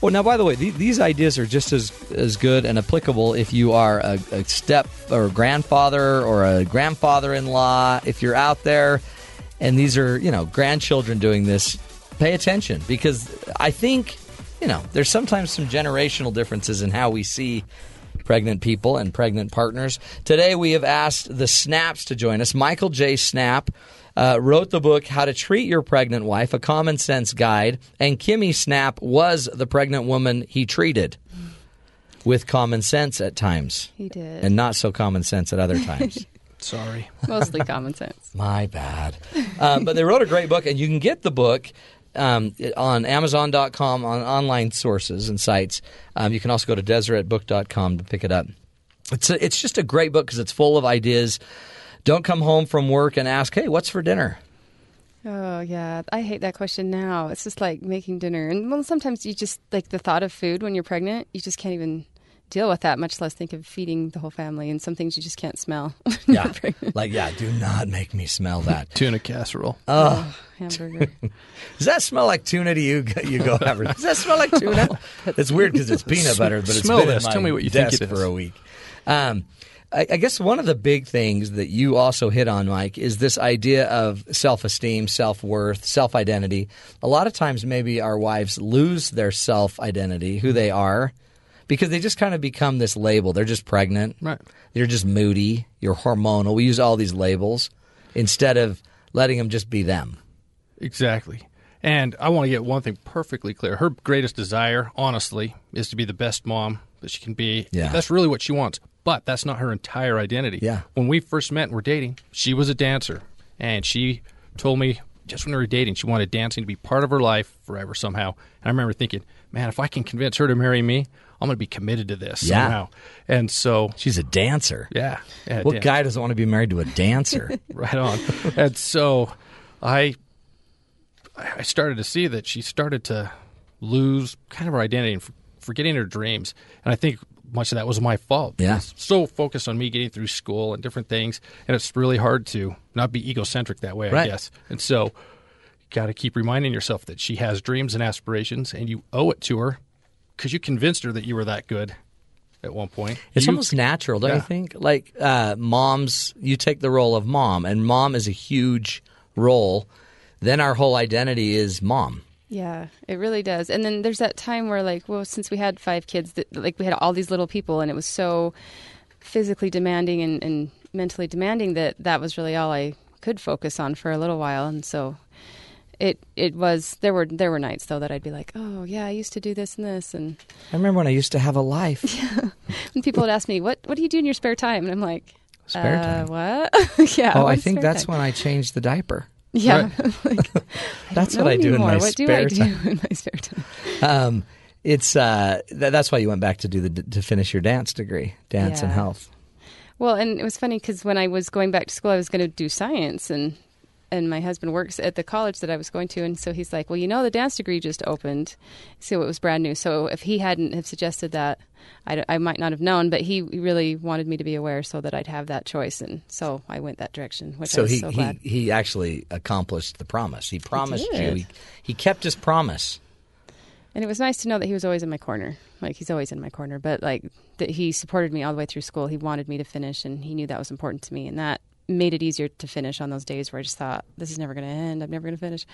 Speaker 1: Well, now, by the way, th- these ideas are just as, as good and applicable if you are a, a step or grandfather or a grandfather in law. If you're out there and these are, you know, grandchildren doing this, pay attention because I think, you know, there's sometimes some generational differences in how we see pregnant people and pregnant partners. Today we have asked the Snaps to join us. Michael J. Snap uh, wrote the book How to Treat Your Pregnant Wife, a common sense guide, and Kimmy Snap was the pregnant woman he treated with common sense at times.
Speaker 13: He did.
Speaker 1: And not so common sense at other times.
Speaker 14: Sorry.
Speaker 13: Mostly common sense.
Speaker 1: My bad. Um, but they wrote a great book, and you can get the book um, on Amazon.com, on online sources and sites. Um, you can also go to DeseretBook.com to pick it up. It's a, it's just a great book because it's full of ideas. Don't come home from work and ask, "Hey, what's for dinner?"
Speaker 13: Oh yeah, I hate that question now. It's just like making dinner, and well, sometimes you just like the thought of food when you're pregnant. You just can't even deal with that, much less think of feeding the whole family. And some things you just can't smell.
Speaker 1: Yeah. like, yeah, do not make me smell that.
Speaker 14: Tuna casserole.
Speaker 1: Oh.
Speaker 13: hamburger.
Speaker 1: Does that smell like tuna to you? You go ever. Does that smell like tuna? it's weird because it's peanut butter, but it's
Speaker 14: Smell
Speaker 1: been
Speaker 14: this.
Speaker 1: at my
Speaker 14: Tell me what you think it is.
Speaker 1: for a week. Um, I, I guess one of the big things that you also hit on, Mike, is this idea of self-esteem, self-worth, self-identity. A lot of times, maybe our wives lose their self-identity, who they are, because they just kind of become this label. They're just pregnant.
Speaker 14: Right.
Speaker 1: You're just moody. You're hormonal. We use all these labels instead of letting them just be them.
Speaker 14: Exactly. And I want to get one thing perfectly clear. Her greatest desire, honestly, is to be the best mom that she can be.
Speaker 1: Yeah.
Speaker 14: That's really what she wants. But that's not her entire identity.
Speaker 1: Yeah.
Speaker 14: When we first met and were dating, she was a dancer. And she told me just when we were dating, she wanted dancing to be part of her life forever somehow. And I remember thinking, man, if I can convince her to marry me, I'm going to be committed to this
Speaker 1: Yeah.
Speaker 14: somehow. And so
Speaker 1: She's a dancer.
Speaker 14: Yeah. yeah
Speaker 1: What
Speaker 14: dan-
Speaker 1: guy doesn't want to be married to a dancer?
Speaker 14: right on. and so I I started to see that she started to lose kind of her identity and forgetting her dreams. And I think much of that was my fault.
Speaker 1: Yeah.
Speaker 14: So focused on me getting through school and different things, and it's really hard to not be egocentric that way, I
Speaker 1: Right.
Speaker 14: guess. And so you got to keep reminding yourself that she has dreams and aspirations, and you owe it to her because you convinced her that you were that good at one point.
Speaker 1: It's
Speaker 14: You-
Speaker 1: almost natural, don't
Speaker 14: Yeah.
Speaker 1: you think? Like uh, moms, you take the role of mom, and mom is a huge role. Then our whole identity is mom.
Speaker 13: Yeah, it really does. And then there's that time where, like, well, since we had five kids, that like we had all these little people, and it was so physically demanding and, and mentally demanding that that was really all I could focus on for a little while. And so it it was there were there were nights though that I'd be like, oh yeah, I used to do this and this, and
Speaker 1: I remember when I used to have a life.
Speaker 13: and people would ask me, what what do you do in your spare time? And I'm like,
Speaker 1: Spare
Speaker 13: uh,
Speaker 1: time?
Speaker 13: What? yeah.
Speaker 1: oh, I think that's
Speaker 13: time?
Speaker 1: when I changed the diaper.
Speaker 13: Yeah.
Speaker 1: That's
Speaker 13: don't
Speaker 1: what I do in
Speaker 13: anymore.
Speaker 1: my
Speaker 13: What do
Speaker 1: spare
Speaker 13: I do
Speaker 1: time.
Speaker 13: in my spare time?
Speaker 1: Um, it's uh, th- that's why you went back to do the to finish your dance degree, dance and health.
Speaker 13: Well, and it was funny because when I was going back to school, I was going to do science, and and my husband works at the college that I was going to, and so he's like, "Well, you know, the dance degree just opened, so it was brand new. So if he hadn't have suggested that, I might not have known. But he really wanted me to be aware so that I'd have that choice, and so I went that direction, which I
Speaker 1: So
Speaker 13: was
Speaker 1: he,
Speaker 13: so
Speaker 1: he
Speaker 13: glad.
Speaker 1: he actually accomplished the promise. He promised you. He, he kept his promise.
Speaker 13: And it was nice to know that he was always in my corner. Like he's always in my corner, but like that he supported me all the way through school. He wanted me to finish, and he knew that was important to me, and that made it easier to finish on those days where I just thought this is never going to end. I'm never going to finish.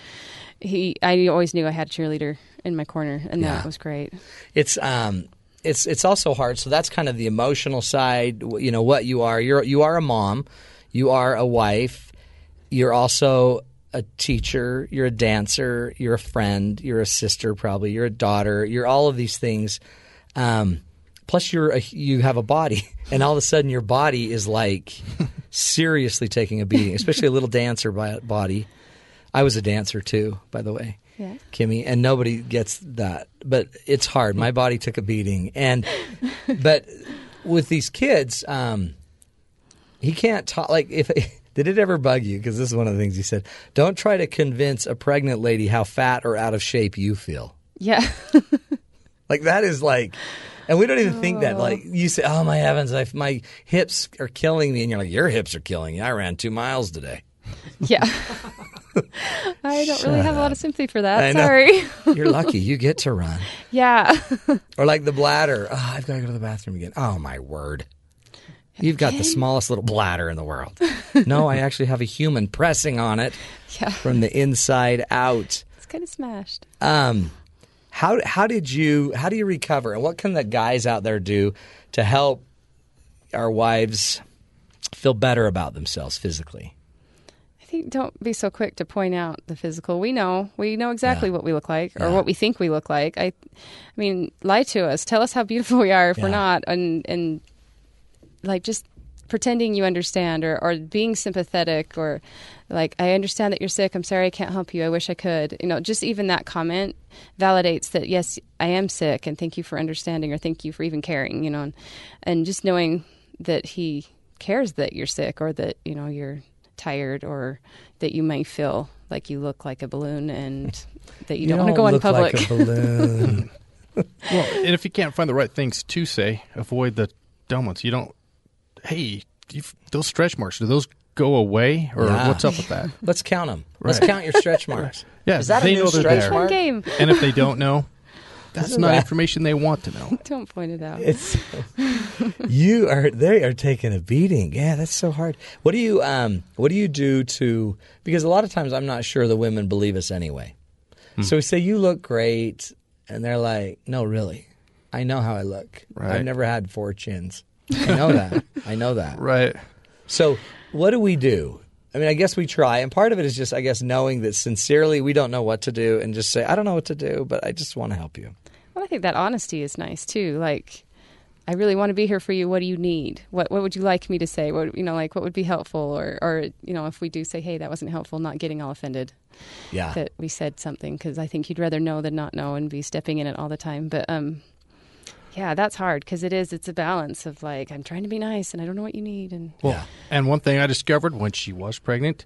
Speaker 13: He, I always knew I had a cheerleader in my corner, and
Speaker 1: Yeah.
Speaker 13: that was great.
Speaker 1: It's um it's it's also hard. So that's kind of the emotional side. You know what you are. You're you are a mom. You are a wife. You're also a teacher. You're a dancer. You're a friend. You're a sister. Probably. You're a daughter. You're all of these things. Um, plus, you're a, you have a body, and all of a sudden, your body is like seriously taking a beating. Especially a little dancer by body. I was a dancer too, by the way.
Speaker 13: Yeah.
Speaker 1: Kimmy, and nobody gets that. But it's hard. My body took a beating, and but with these kids, um, he can't talk. Like, if did it ever bug you? Because this is one of the things he said. Don't try to convince a pregnant lady how fat or out of shape you feel.
Speaker 13: Yeah.
Speaker 1: Like that is like. And we don't even think that. Like you say, "Oh my heavens, I, my hips are killing me," and you're like, "Your hips are killing you." I ran two miles today.
Speaker 13: yeah. I don't really
Speaker 1: Shut
Speaker 13: have a lot of sympathy for that. Sorry.
Speaker 1: You're lucky you get to run.
Speaker 13: yeah.
Speaker 1: Or like the bladder. Oh, I've got to go to the bathroom again. Oh my word. You've got the smallest little bladder in the world. No, I actually have a human pressing on it
Speaker 13: Yeah.
Speaker 1: from the inside out.
Speaker 13: It's kind of smashed.
Speaker 1: Um, how how did you how do you recover, and what can the guys out there do to help our wives feel better about themselves physically?
Speaker 13: I think don't be so quick to point out the physical. We know. We know exactly
Speaker 1: Yeah.
Speaker 13: what we look like or
Speaker 1: Yeah.
Speaker 13: what we think we look like. I I mean, lie to us. Tell us how beautiful we are if we're not and and like just pretending you understand or, or being sympathetic or like I understand that you're sick. I'm sorry I can't help you. I wish I could. You know, just even that comment validates that yes, I am sick and thank you for understanding or thank you for even caring, you know. And, and just knowing that he cares that you're sick or that, you know, you're tired or that you might feel like you look like a balloon and that you, don't want to
Speaker 1: don't
Speaker 13: go in public.
Speaker 1: Like a balloon.
Speaker 14: well, and if you can't find the right things to say, avoid the dumb ones. You don't. Hey, you, those stretch marks do those go away, or
Speaker 1: Yeah.
Speaker 14: what's up with that?
Speaker 1: Let's count them. Let's count your stretch marks.
Speaker 14: Yeah,
Speaker 1: Is that a
Speaker 14: they
Speaker 1: new
Speaker 14: know they're
Speaker 1: stretch
Speaker 14: there.
Speaker 1: mark?
Speaker 13: Game.
Speaker 14: And if they don't know, that's
Speaker 1: Isn't
Speaker 14: not
Speaker 1: that-
Speaker 14: information they want to know.
Speaker 13: Don't point it out.
Speaker 1: It's you are they are taking a beating. Yeah, that's so hard. What do you um what do you do to because a lot of times I'm not sure the women believe us anyway.
Speaker 14: Hmm.
Speaker 1: So we say you look great and they're like, "No, really. I know how I look.
Speaker 14: Right.
Speaker 1: I've never had four chins. I know that. I know that."
Speaker 14: Right.
Speaker 1: So, what do we do? I mean, I guess we try, and part of it is just, I guess, knowing that sincerely we don't know what to do, and just say, "I don't know what to do, but I just want to help you."
Speaker 13: Well, I think that honesty is nice too. Like, I really want to be here for you. What do you need? What What would you like me to say? What you know, like what would be helpful? Or, or you know, if we do say, hey, that wasn't helpful, not getting all offended.
Speaker 1: Yeah.
Speaker 13: That we said something because I think you'd rather know than not know and be stepping in it all the time. But um, yeah, that's hard because it is. It's a balance of like I'm trying to be nice and I don't know what you need and
Speaker 14: Well, and one thing I discovered when she was pregnant,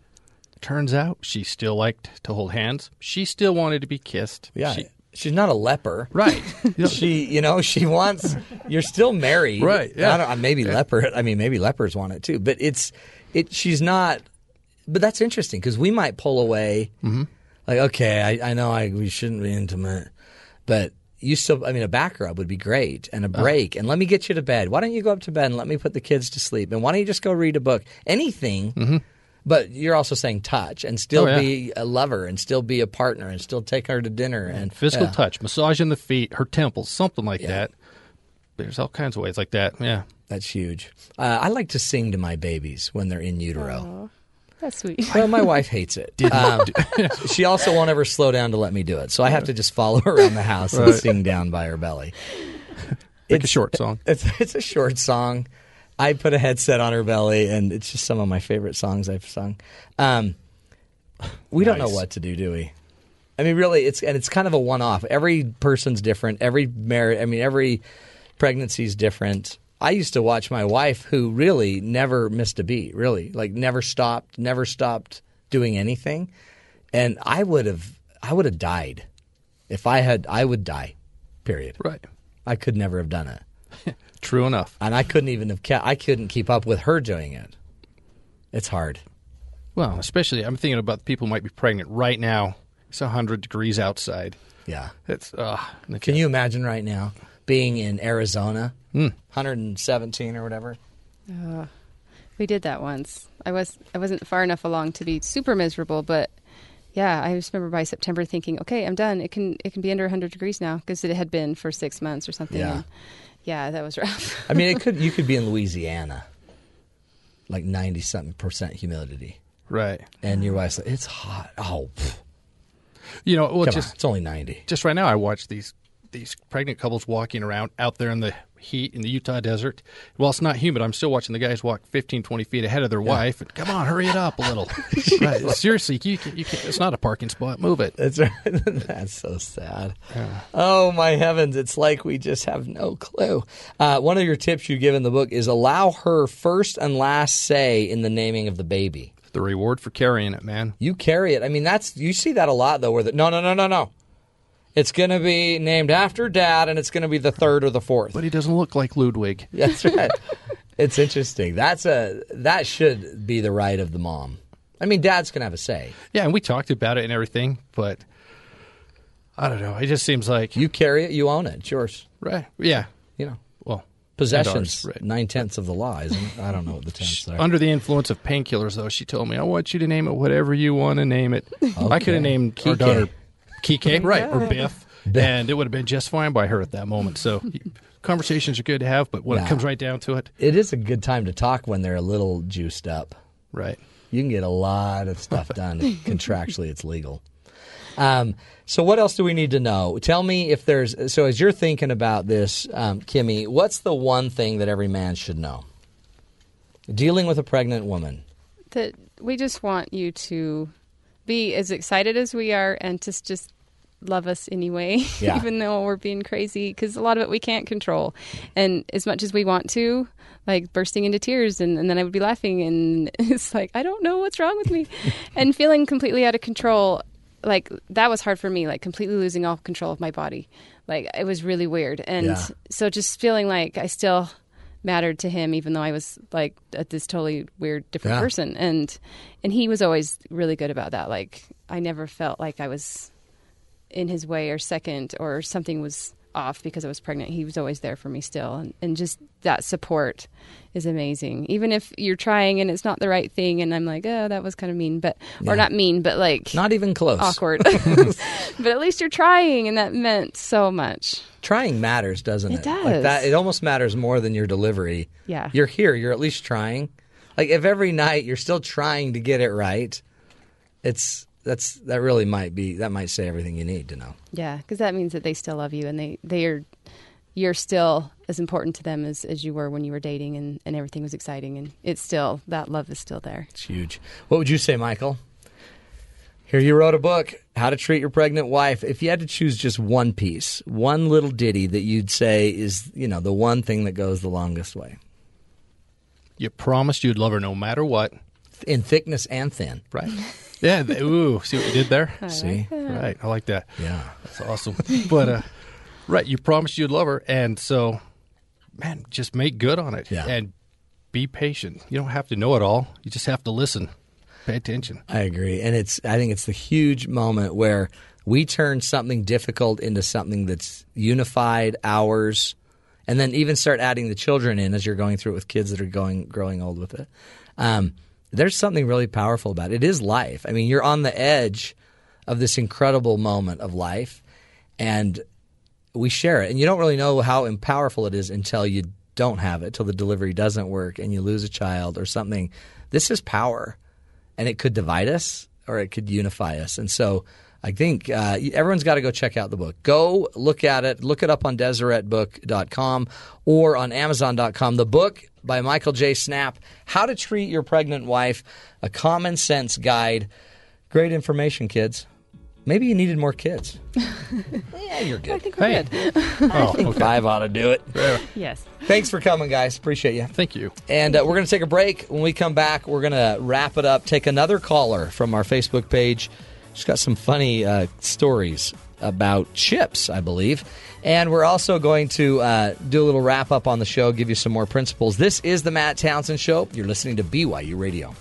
Speaker 14: turns out she still liked to hold hands. She still wanted to be kissed.
Speaker 1: Yeah.
Speaker 14: She-
Speaker 1: She's not a leper.
Speaker 14: Right.
Speaker 1: she, you know, she wants. You're still married,
Speaker 14: Right, yeah.
Speaker 1: I don't, uh, maybe leper. I mean, maybe lepers want it too. But it's, it. She's not. But that's interesting because we might pull away.
Speaker 14: Mm-hmm.
Speaker 1: Like, okay, I, I know I we shouldn't be intimate, but you still. I mean, a back rub would be great, and a
Speaker 14: Uh-huh.
Speaker 1: break, and let me get you to bed. Why don't you go up to bed and let me put the kids to sleep? And why don't you just go read a book? Anything. But you're also saying touch and still
Speaker 14: Mm-hmm. Oh, yeah.
Speaker 1: be a lover and still be a partner and still take her to dinner and
Speaker 14: Physical
Speaker 1: Yeah.
Speaker 14: touch, massaging the feet, her temples, something like that. There's all kinds of ways like that. Yeah.
Speaker 1: That's huge. Uh, I like to sing to my babies when they're in utero.
Speaker 13: That's sweet.
Speaker 1: Well, my wife hates it. Um, she also won't ever slow down to let me do it, so I have to just follow her around the house and
Speaker 14: Right.
Speaker 1: sing down by her belly.
Speaker 14: Pick a short song.
Speaker 1: It's it's a short song. I put a headset on her belly, and it's just some of my favorite songs I've sung. Um, we don't know what to do, do we? I mean, really, it's and it's kind of a one-off. Every person's different. Every marriage, I mean, every pregnancy is different. I used to watch my wife, who really never missed a beat, really, like never stopped, never stopped doing anything, and I would have, I would have died if I had. I would die. Period.
Speaker 14: Right.
Speaker 1: I could never have done it.
Speaker 14: True enough.
Speaker 1: And I couldn't even have kept, I couldn't keep up with her doing it. It's hard.
Speaker 14: Well, especially I'm thinking about the people who might be pregnant right now. It's 100 degrees outside.
Speaker 1: Yeah.
Speaker 14: It's uh
Speaker 1: Can you imagine right now being in Arizona,
Speaker 14: Hmm.
Speaker 1: 117 or whatever?
Speaker 13: Uh, we did that once. I was I wasn't far enough along to be super miserable, but yeah, I just remember by September thinking, okay, I'm done. It can it can be under 100 degrees now because it had been for six months or something.
Speaker 1: Yeah.
Speaker 13: And yeah, that was rough.
Speaker 1: I mean, it could you could be in Louisiana, like 90 something percent humidity,
Speaker 14: Right.
Speaker 1: and your wife's like, "It's hot." Oh, pff.
Speaker 14: You know, well,
Speaker 1: Come
Speaker 14: just
Speaker 1: on, it's only 90.
Speaker 14: just right now, I watch these these pregnant couples walking around out there in the heat in the Utah desert. While it's not humid. I'm still watching the guys walk 15, 20 feet ahead of their wife. And, Come on, hurry it up a little. right. Seriously, you can, you can, it's not a parking spot. Move it.
Speaker 1: That's right. That's so sad. Oh my heavens! It's like we just have no clue. Uh, one of your tips you give in the book is allow her first and last say in the naming of the baby.
Speaker 14: The reward for carrying it, man.
Speaker 1: You carry it. I mean, that's you see that a lot though. Where the, no, no, no, no, no. It's going to be named after dad, and it's going to be the third or the fourth.
Speaker 14: But he doesn't look like Ludwig.
Speaker 1: That's right. it's interesting. That's a that should be the right of the mom. I mean, dad's going to have a say.
Speaker 14: Yeah, and we talked about it and everything, but I don't know. It just seems like
Speaker 1: You carry it, you own it. It's yours.
Speaker 14: right. Yeah.
Speaker 1: You know,
Speaker 14: Well,
Speaker 1: possessions
Speaker 14: right.
Speaker 1: nine tenths of the law, isn't it? I don't know what the tenths are.
Speaker 14: Under the influence of painkillers, though, she told me, "I want you to name it whatever you want to name it." I could have named our daughter Kike, right, or
Speaker 13: Yeah.
Speaker 14: Biff, and it would have been just fine by her at that moment. So, conversations are good to have, but when
Speaker 1: Yeah.
Speaker 14: it comes right down to it,
Speaker 1: It is a good time to talk when they're a little juiced up.
Speaker 14: right?
Speaker 1: You can get a lot of stuff done. Contractually, it's legal. Um, so, what else do we need to know? Tell me if there's. So, as you're thinking about this, um, Kimmy, what's the one thing that every man should know? Dealing with a pregnant woman.
Speaker 13: that we just want you to be as excited as we are and just just love us anyway
Speaker 1: Yeah.
Speaker 13: even though we're being crazy because a lot of it we can't control and as much as we want to like bursting into tears and, and then i would be laughing and it's like i don't know what's wrong with me and feeling completely out of control like that was hard for me, like completely losing all control of my body. Like it was really weird, and
Speaker 1: Yeah.
Speaker 13: so just feeling like I still mattered to him, even though I was like this totally weird, different
Speaker 1: Yeah.
Speaker 13: person, and and he was always really good about that. Like I never felt like I was in his way or second or something was off because I was pregnant. He was always there for me still. And, and just that support is amazing. Even if you're trying and it's not the right thing and I'm like, oh, that was kind of mean, but,
Speaker 1: Yeah.
Speaker 13: or not mean, but like
Speaker 1: Not even close.
Speaker 13: awkward. but at least you're trying and that meant so much.
Speaker 1: Trying matters, doesn't it?
Speaker 13: It
Speaker 1: Like
Speaker 13: does.
Speaker 1: that, it almost matters more than your delivery.
Speaker 13: Yeah.
Speaker 1: You're here. You're at least trying. Like if every night you're still trying to get it right, it's that's that really might be that might say everything you need to know.
Speaker 13: Yeah. Cause that means that they still love you and they, they are, you're still as important to them as, as you were when you were dating and, and everything was exciting. And it's still, that love is still there.
Speaker 1: It's huge. What would you say, Michael? Here you wrote a book, How to Treat Your Pregnant Wife. If you had to choose just one piece, one little ditty that you'd say is, you know, the one thing that goes the longest way.
Speaker 14: You promised you'd love her no matter what.
Speaker 1: In thickness and thin.
Speaker 14: Right. Yeah. th- Ooh, see what you did there?
Speaker 1: I See? like.
Speaker 14: Right. I like that.
Speaker 1: Yeah.
Speaker 14: That's awesome. but, uh, right. You promised you'd love her. And so, man, just make good on it.
Speaker 1: Yeah.
Speaker 14: And be patient. You don't have to know it all. You just have to listen. Pay attention.
Speaker 1: I agree. And it's I think it's the huge moment where we turn something difficult into something that's unified, ours, and then even start adding the children in as you're going through it with kids that are going growing old with it. Um, there's something really powerful about it. It is life. I mean, you're on the edge of this incredible moment of life, and we share it. And you don't really know how powerful it is until you don't have it, till the delivery doesn't work and you lose a child or something. This is power and it could divide us or it could unify us. And so I think uh, everyone's got to go check out the book. Go look at it. Look it up on DeseretBook.com or on Amazon.com. The book by Michael J. Snap, How to Treat Your Pregnant Wife, a common sense guide. Great information, kids. Maybe you needed more kids. yeah, you're good.
Speaker 13: I think we're
Speaker 1: Hey.
Speaker 13: good.
Speaker 1: I think five ought to do it.
Speaker 13: yes.
Speaker 1: Thanks for coming, guys. Appreciate you.
Speaker 14: Thank you.
Speaker 1: And uh, we're going to take a break. When we come back, we're going to wrap it up, take another caller from our Facebook page. She's got some funny uh, stories about chips, I believe. And we're also going to uh, do a little wrap up on the show, give you some more principles. This is the Matt Townsend Show. You're listening to BYU Radio.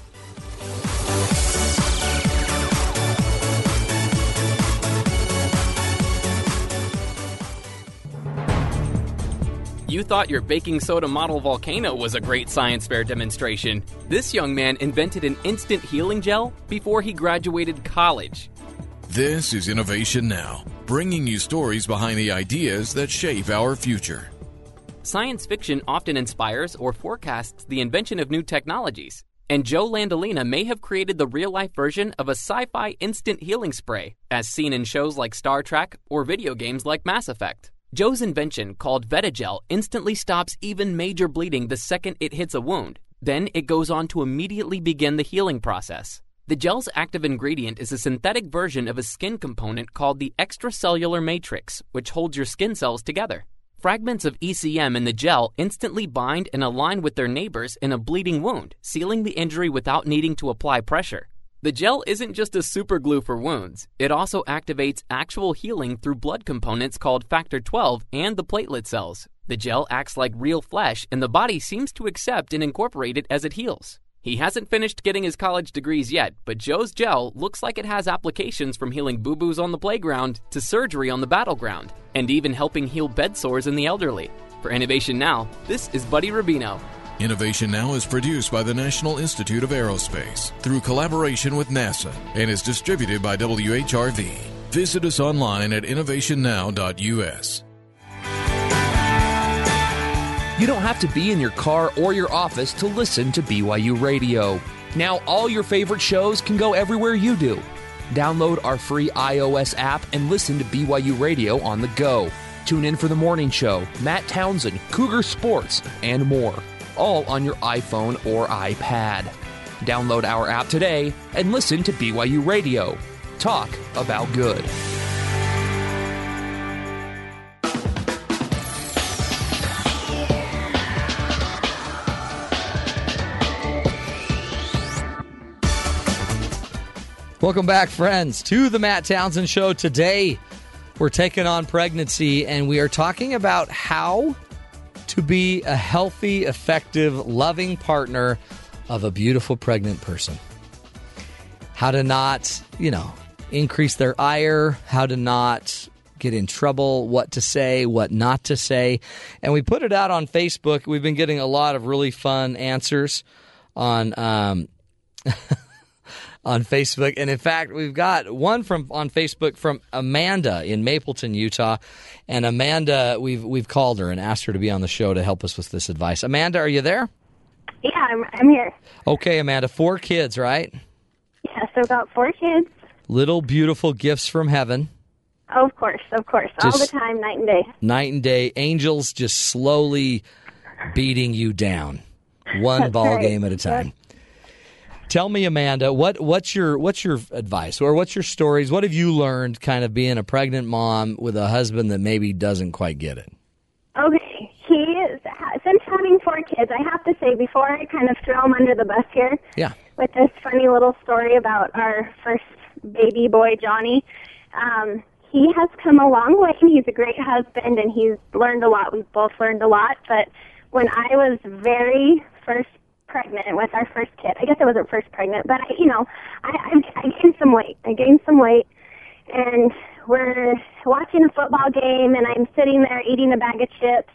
Speaker 6: You thought your baking soda model volcano was a great science fair demonstration. This young man invented an instant healing gel before he graduated college.
Speaker 7: This is Innovation Now, bringing you stories behind the ideas that shape our future.
Speaker 6: Science fiction often inspires or forecasts the invention of new technologies, and Joe Landolina may have created the real life version of a sci fi instant healing spray, as seen in shows like Star Trek or video games like Mass Effect. Joe's invention, called Vetigel, instantly stops even major bleeding the second it hits a wound. Then it goes on to immediately begin the healing process. The gel's active ingredient is a synthetic version of a skin component called the extracellular matrix, which holds your skin cells together. Fragments of ECM in the gel instantly bind and align with their neighbors in a bleeding wound, sealing the injury without needing to apply pressure. The gel isn't just a super glue for wounds, it also activates actual healing through blood components called factor 12 and the platelet cells. The gel acts like real flesh, and the body seems to accept and incorporate it as it heals. He hasn't finished getting his college degrees yet, but Joe's gel looks like it has applications from healing boo boos on the playground to surgery on the battleground, and even helping heal bed sores in the elderly. For Innovation Now, this is Buddy Rubino.
Speaker 7: Innovation Now is produced by the National Institute of Aerospace through collaboration with NASA and is distributed by WHRV. Visit us online at innovationnow.us.
Speaker 23: You don't have to be in your car or your office to listen to BYU Radio. Now, all your favorite shows can go everywhere you do. Download our free iOS app and listen to BYU Radio on the go. Tune in for the morning show, Matt Townsend, Cougar Sports, and more, all on your iPhone or iPad. Download our app today and listen to BYU Radio. Talk about good.
Speaker 1: Welcome back, friends, to the Matt Townsend Show. Today, we're taking on pregnancy and we are talking about how to be a healthy, effective, loving partner of a beautiful pregnant person. How to not, you know, increase their ire, how to not get in trouble, what to say, what not to say. And we put it out on Facebook. We've been getting a lot of really fun answers on um, on Facebook. And in fact, we've got one from on Facebook from Amanda in Mapleton, Utah. And Amanda, we've we've called her and asked her to be on the show to help us with this advice. Amanda, are you there?
Speaker 11: Yeah, I'm, I'm here.
Speaker 1: Okay, Amanda, four kids, right?
Speaker 11: Yeah, so about four kids.
Speaker 1: Little beautiful gifts from heaven.
Speaker 11: Of course, of course, all the time, night and day.
Speaker 1: Night and day, angels just slowly beating you down, one
Speaker 11: That's
Speaker 1: ball
Speaker 11: right.
Speaker 1: game at a time. Tell me, Amanda, what what's your what's your advice or what's your stories? What have you learned, kind of being a pregnant mom with a husband that maybe doesn't quite get it?
Speaker 11: Okay, he is since having four kids. I have to say before I kind of throw him under the bus here.
Speaker 1: Yeah.
Speaker 11: With this funny little story about our first baby boy Johnny, um, he has come a long way. and He's a great husband, and he's learned a lot. We've both learned a lot. But when I was very first pregnant with our first kid, I guess I wasn't first pregnant, but I, you know, I, I, I gained some weight. I gained some weight, and we're watching a football game, and I'm sitting there eating a bag of chips,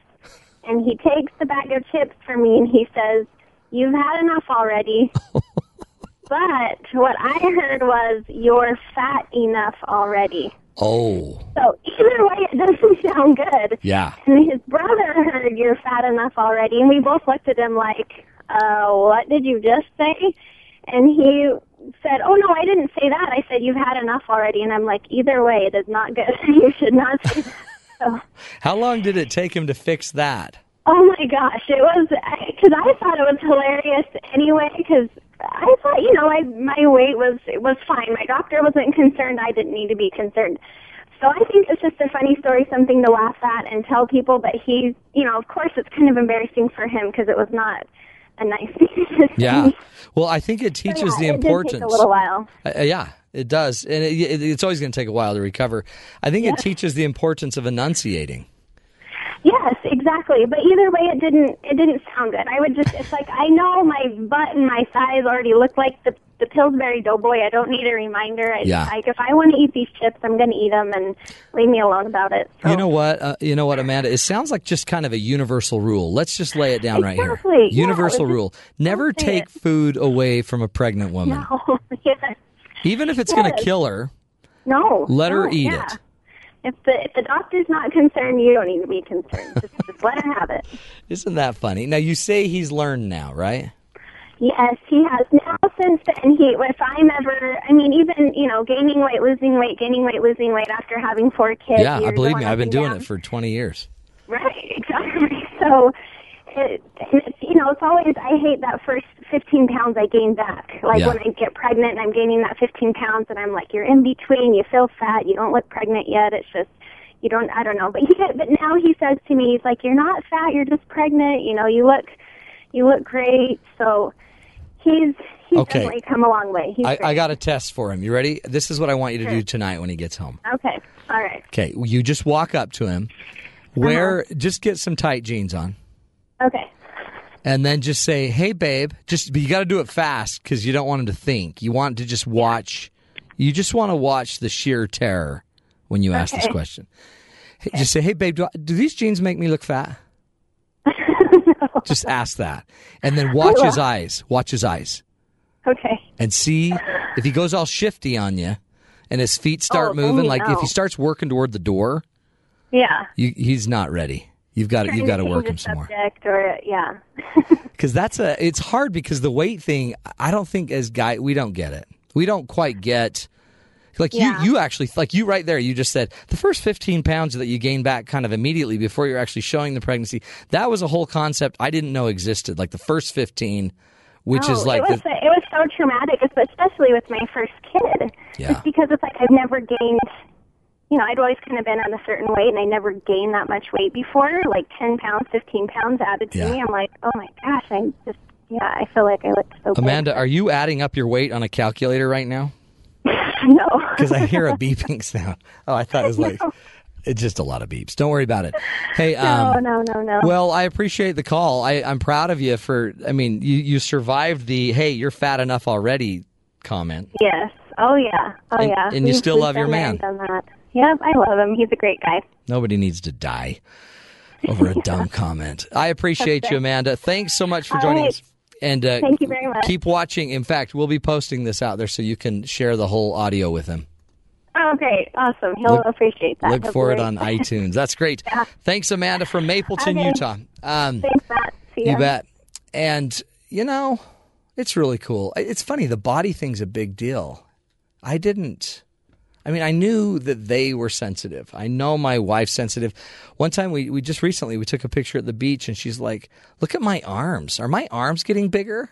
Speaker 11: and he takes the bag of chips for me, and he says, "You've had enough already." but what I heard was, "You're fat enough already."
Speaker 1: Oh,
Speaker 11: So either way, it doesn't sound good.
Speaker 1: yeah.
Speaker 11: And his brother heard you're fat enough already, and we both looked at him like, uh, what did you just say? And he said, oh no, I didn't say that. I said you've had enough already. And I'm like, either way, it is not good. you should not say that. So,
Speaker 1: How long did it take him to fix that?
Speaker 11: oh my gosh, it was, because I thought it was hilarious anyway, because I thought, you know, I, my weight was, it was fine. My doctor wasn't concerned. I didn't need to be concerned. So I think it's just a funny story, something to laugh at and tell people. But he, you know, of course, it's kind of embarrassing for him because it was not a nice.
Speaker 1: Yeah. Well, I think it
Speaker 11: So,
Speaker 1: teaches
Speaker 11: yeah,
Speaker 1: the
Speaker 11: it did
Speaker 1: importance.
Speaker 11: a little while.
Speaker 1: Uh, uh, yeah, it does, and it, it, it's always going to take a while to recover. I think
Speaker 11: Yeah.
Speaker 1: it teaches the importance of enunciating.
Speaker 11: Yes, exactly. But either way, it didn't. It didn't sound good. I would just. It's like I know my butt and my thighs already look like the the Pillsbury Doughboy. I don't need a reminder. I,
Speaker 1: Yeah.
Speaker 11: Like if I want to eat these chips, I'm going to eat them, and leave me alone about it.
Speaker 1: You know what? Uh, you know what, Amanda? It sounds like just kind of a universal rule. Let's just lay it down right here.
Speaker 11: Exactly. Yeah,
Speaker 1: Universal rule: never take
Speaker 11: it.
Speaker 1: food away from a pregnant woman,
Speaker 11: No. yes.
Speaker 1: even if it's going to kill her.
Speaker 11: No.
Speaker 1: Let her
Speaker 11: no,
Speaker 1: eat
Speaker 11: yeah.
Speaker 1: it.
Speaker 11: If the if the doctor's not concerned, you don't need to be concerned. just, just let her have it.
Speaker 1: Isn't that funny? Now you say he's learned now, right?
Speaker 11: Yes, he has now. Since then, he if I'm ever, I mean, even you know, gaining weight, losing weight, gaining weight, losing weight after having four kids.
Speaker 1: yeah, I believe me. I've been doing
Speaker 11: down.
Speaker 1: it for twenty years.
Speaker 11: Right, exactly. So, it, you know, it's always, I hate that first 15 pounds I gain back. Like
Speaker 1: Yeah.
Speaker 11: when I get pregnant and I'm gaining that 15 pounds and I'm like, you're in between, you feel fat, you don't look pregnant yet. It's just, you don't, I don't know. But he, but now he says to me, he's like, you're not fat, you're just pregnant. You know, you look, you look great. So he's, he's
Speaker 1: Okay.
Speaker 11: definitely come a long way. He's
Speaker 1: I,
Speaker 11: great.
Speaker 1: I got a test for him. You ready? This is what I want you to do tonight when he gets home.
Speaker 11: Okay. All right.
Speaker 1: Okay, you just walk up to him, uh-huh. wear just get some tight jeans on,
Speaker 11: Okay.
Speaker 1: and then just say, "Hey, babe." Just but you got to do it fast because you don't want him to think. You want to just watch. You just want to watch the sheer terror when you ask this question. Hey, Just say, "Hey, babe, do, I, do these jeans make me look fat?" Just ask that, and then watch his eyes. Watch his eyes,
Speaker 11: Okay.
Speaker 1: and see if he goes all shifty on you, and his feet start
Speaker 11: Oh,
Speaker 1: moving. Like if he starts working toward the door.
Speaker 11: Yeah.
Speaker 1: You, he's not ready. You've got to you've got to work him some more
Speaker 11: Or, uh, yeah.
Speaker 1: because that's a it's hard because the weight thing. I don't think as guy we don't get it. We don't quite get like
Speaker 11: Yeah.
Speaker 1: you you actually like you right there. You just said the first fifteen pounds that you gain back kind of immediately before you're actually showing the pregnancy. That was a whole concept I didn't know existed. Like the first fifteen, which
Speaker 11: No,
Speaker 1: is oh, like
Speaker 11: it was,
Speaker 1: the,
Speaker 11: it was so traumatic, especially with my first kid.
Speaker 1: Yeah.
Speaker 11: Just because it's like I've never gained, you know, I'd always kind of been on a certain weight, and I never gained that much weight before. Like ten pounds, fifteen pounds added to
Speaker 1: Yeah.
Speaker 11: me. I'm like, oh my gosh, I just, yeah, I feel like I look so.
Speaker 1: Amanda. Are you adding up your weight on a calculator right now?
Speaker 11: No.
Speaker 1: Because I hear a beeping sound. Oh, I thought it was like it's just a lot of beeps. Don't worry about it. Hey,
Speaker 11: No,
Speaker 1: um,
Speaker 11: no, no, no.
Speaker 1: Well, I appreciate the call. I, I'm proud of you for. I mean, you you survived the "Hey, you're fat enough already" comment.
Speaker 11: Yes. Oh yeah. Oh
Speaker 1: And-
Speaker 11: yeah.
Speaker 1: and you
Speaker 11: We've-
Speaker 1: still love your man.
Speaker 11: Done that. Yep, I love him. He's a great guy.
Speaker 1: Nobody needs to die over a dumb comment. I appreciate you, Amanda. Thanks so much for
Speaker 11: All
Speaker 1: joining
Speaker 11: right.
Speaker 1: us. And uh,
Speaker 11: Thank you very much.
Speaker 1: Keep watching. In fact, we'll be posting this out there so you can share the whole audio with him.
Speaker 11: Oh, great. Awesome. He'll
Speaker 1: Look-
Speaker 11: appreciate that.
Speaker 1: Look for it on iTunes. That's great. Thanks, Amanda from Mapleton,
Speaker 11: Okay.
Speaker 1: Utah. Um,
Speaker 11: Thanks, Matt. See ya.
Speaker 1: you bet. And you know, it's really cool. It's funny. The body thing's a big deal. I didn't. I mean, I knew that they were sensitive. I know my wife's sensitive. One time, we we just recently we took a picture at the beach, and she's like, "Look at my arms. Are my arms getting bigger?"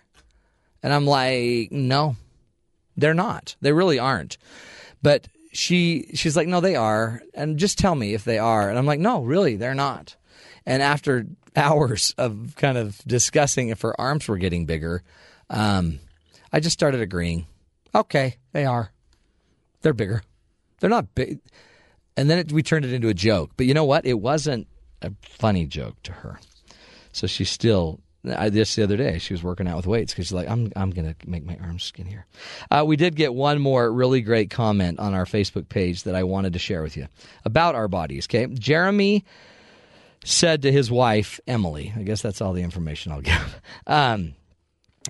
Speaker 1: And I'm like, "No, they're not. They really aren't." But she she's like, "No, they are." And just tell me if they are. And I'm like, "No, really, they're not." And after hours of kind of discussing if her arms were getting bigger, um, I just started agreeing. Okay, they are. They're bigger. They're not big. And then it, we turned it into a joke. But you know what? It wasn't a funny joke to her. So she still. I, this the other day, she was working out with weights because she's like, "I'm I'm gonna make my arms skinnier." Uh, we did get one more really great comment on our Facebook page that I wanted to share with you about our bodies. Okay, Jeremy said to his wife Emily. I guess that's all the information I'll give. Um,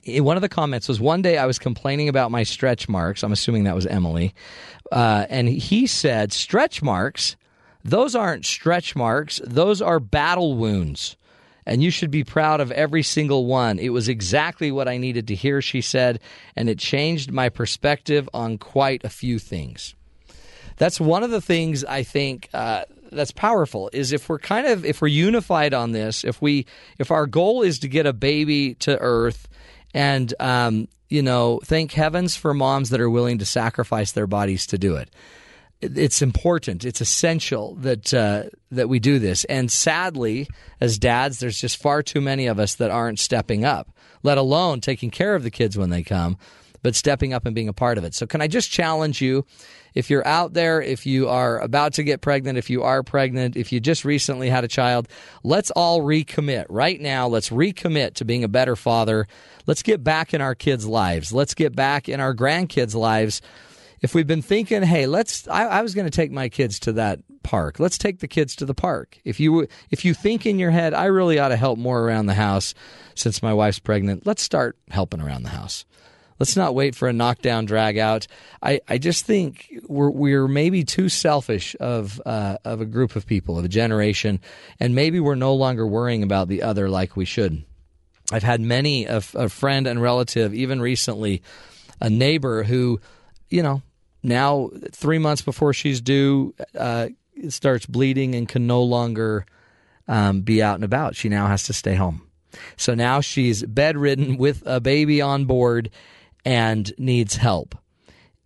Speaker 1: one of the comments was one day I was complaining about my stretch marks. I'm assuming that was Emily. Uh, and he said, stretch marks, those aren't stretch marks, those are battle wounds. And you should be proud of every single one. It was exactly what I needed to hear, she said, and it changed my perspective on quite a few things. That's one of the things I think uh, that's powerful is if we're kind of if we're unified on this, if we if our goal is to get a baby to earth, and um, you know, thank heavens for moms that are willing to sacrifice their bodies to do it. It- It's important. It's essential that uh, that we do this. And sadly, as dads, there's just far too many of us that aren't stepping up. Let alone taking care of the kids when they come, but stepping up and being a part of it. So, can I just challenge you? If you're out there, if you are about to get pregnant, if you are pregnant, if you just recently had a child, let's all recommit right now. Let's recommit to being a better father. Let's get back in our kids' lives. Let's get back in our grandkids' lives. If we've been thinking, hey, let's, I, I was going to take my kids to that park. Let's take the kids to the park. If you if you think in your head, I really ought to help more around the house since my wife's pregnant, let's start helping around the house. Let's not wait for a knockdown drag out. I, I just think we're we're maybe too selfish of uh, of a group of people, of a generation, and maybe we're no longer worrying about the other like we should. I've had many a, a friend and relative, even recently, a neighbor who, you know, now three months before she's due, uh, starts bleeding and can no longer um, be out and about. She now has to stay home. So now she's bedridden with a baby on board and needs help.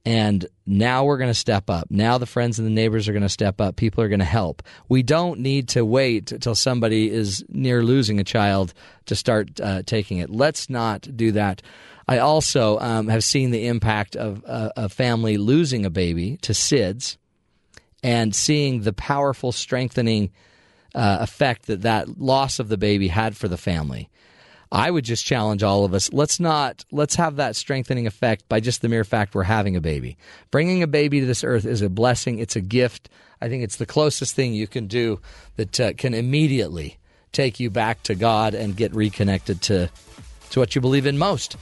Speaker 1: And now we're going to step up. Now the friends and the neighbors are going to step up. People are going to help. We don't need to wait until somebody is near losing a child to start uh, taking it. Let's not do that. I also um, have seen the impact of uh, a family losing a baby to SIDS and seeing the powerful strengthening uh, effect that that loss of the baby had for the family. I would just challenge all of us. Let's not let's have that strengthening effect by just the mere fact we're having a baby. Bringing a baby to this earth is a blessing. It's a gift. I think it's the closest thing you can do that uh, can immediately take you back to God and get reconnected to to what you believe in most.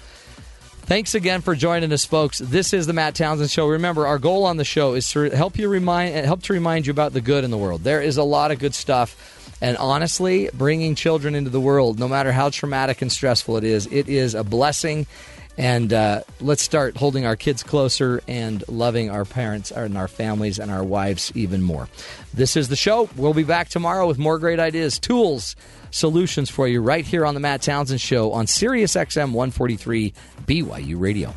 Speaker 1: Thanks again for joining us, folks. This is the Matt Townsend Show. Remember, our goal on the show is to help you remind, help to remind you about the good in the world. There is a lot of good stuff, and honestly, bringing children into the world, no matter how traumatic and stressful it is, it is a blessing. And uh, let's start holding our kids closer and loving our parents and our families and our wives even more. This is the show. We'll be back tomorrow with more great ideas, tools, solutions for you right here on the Matt Townsend Show on Sirius XM 143 BYU Radio.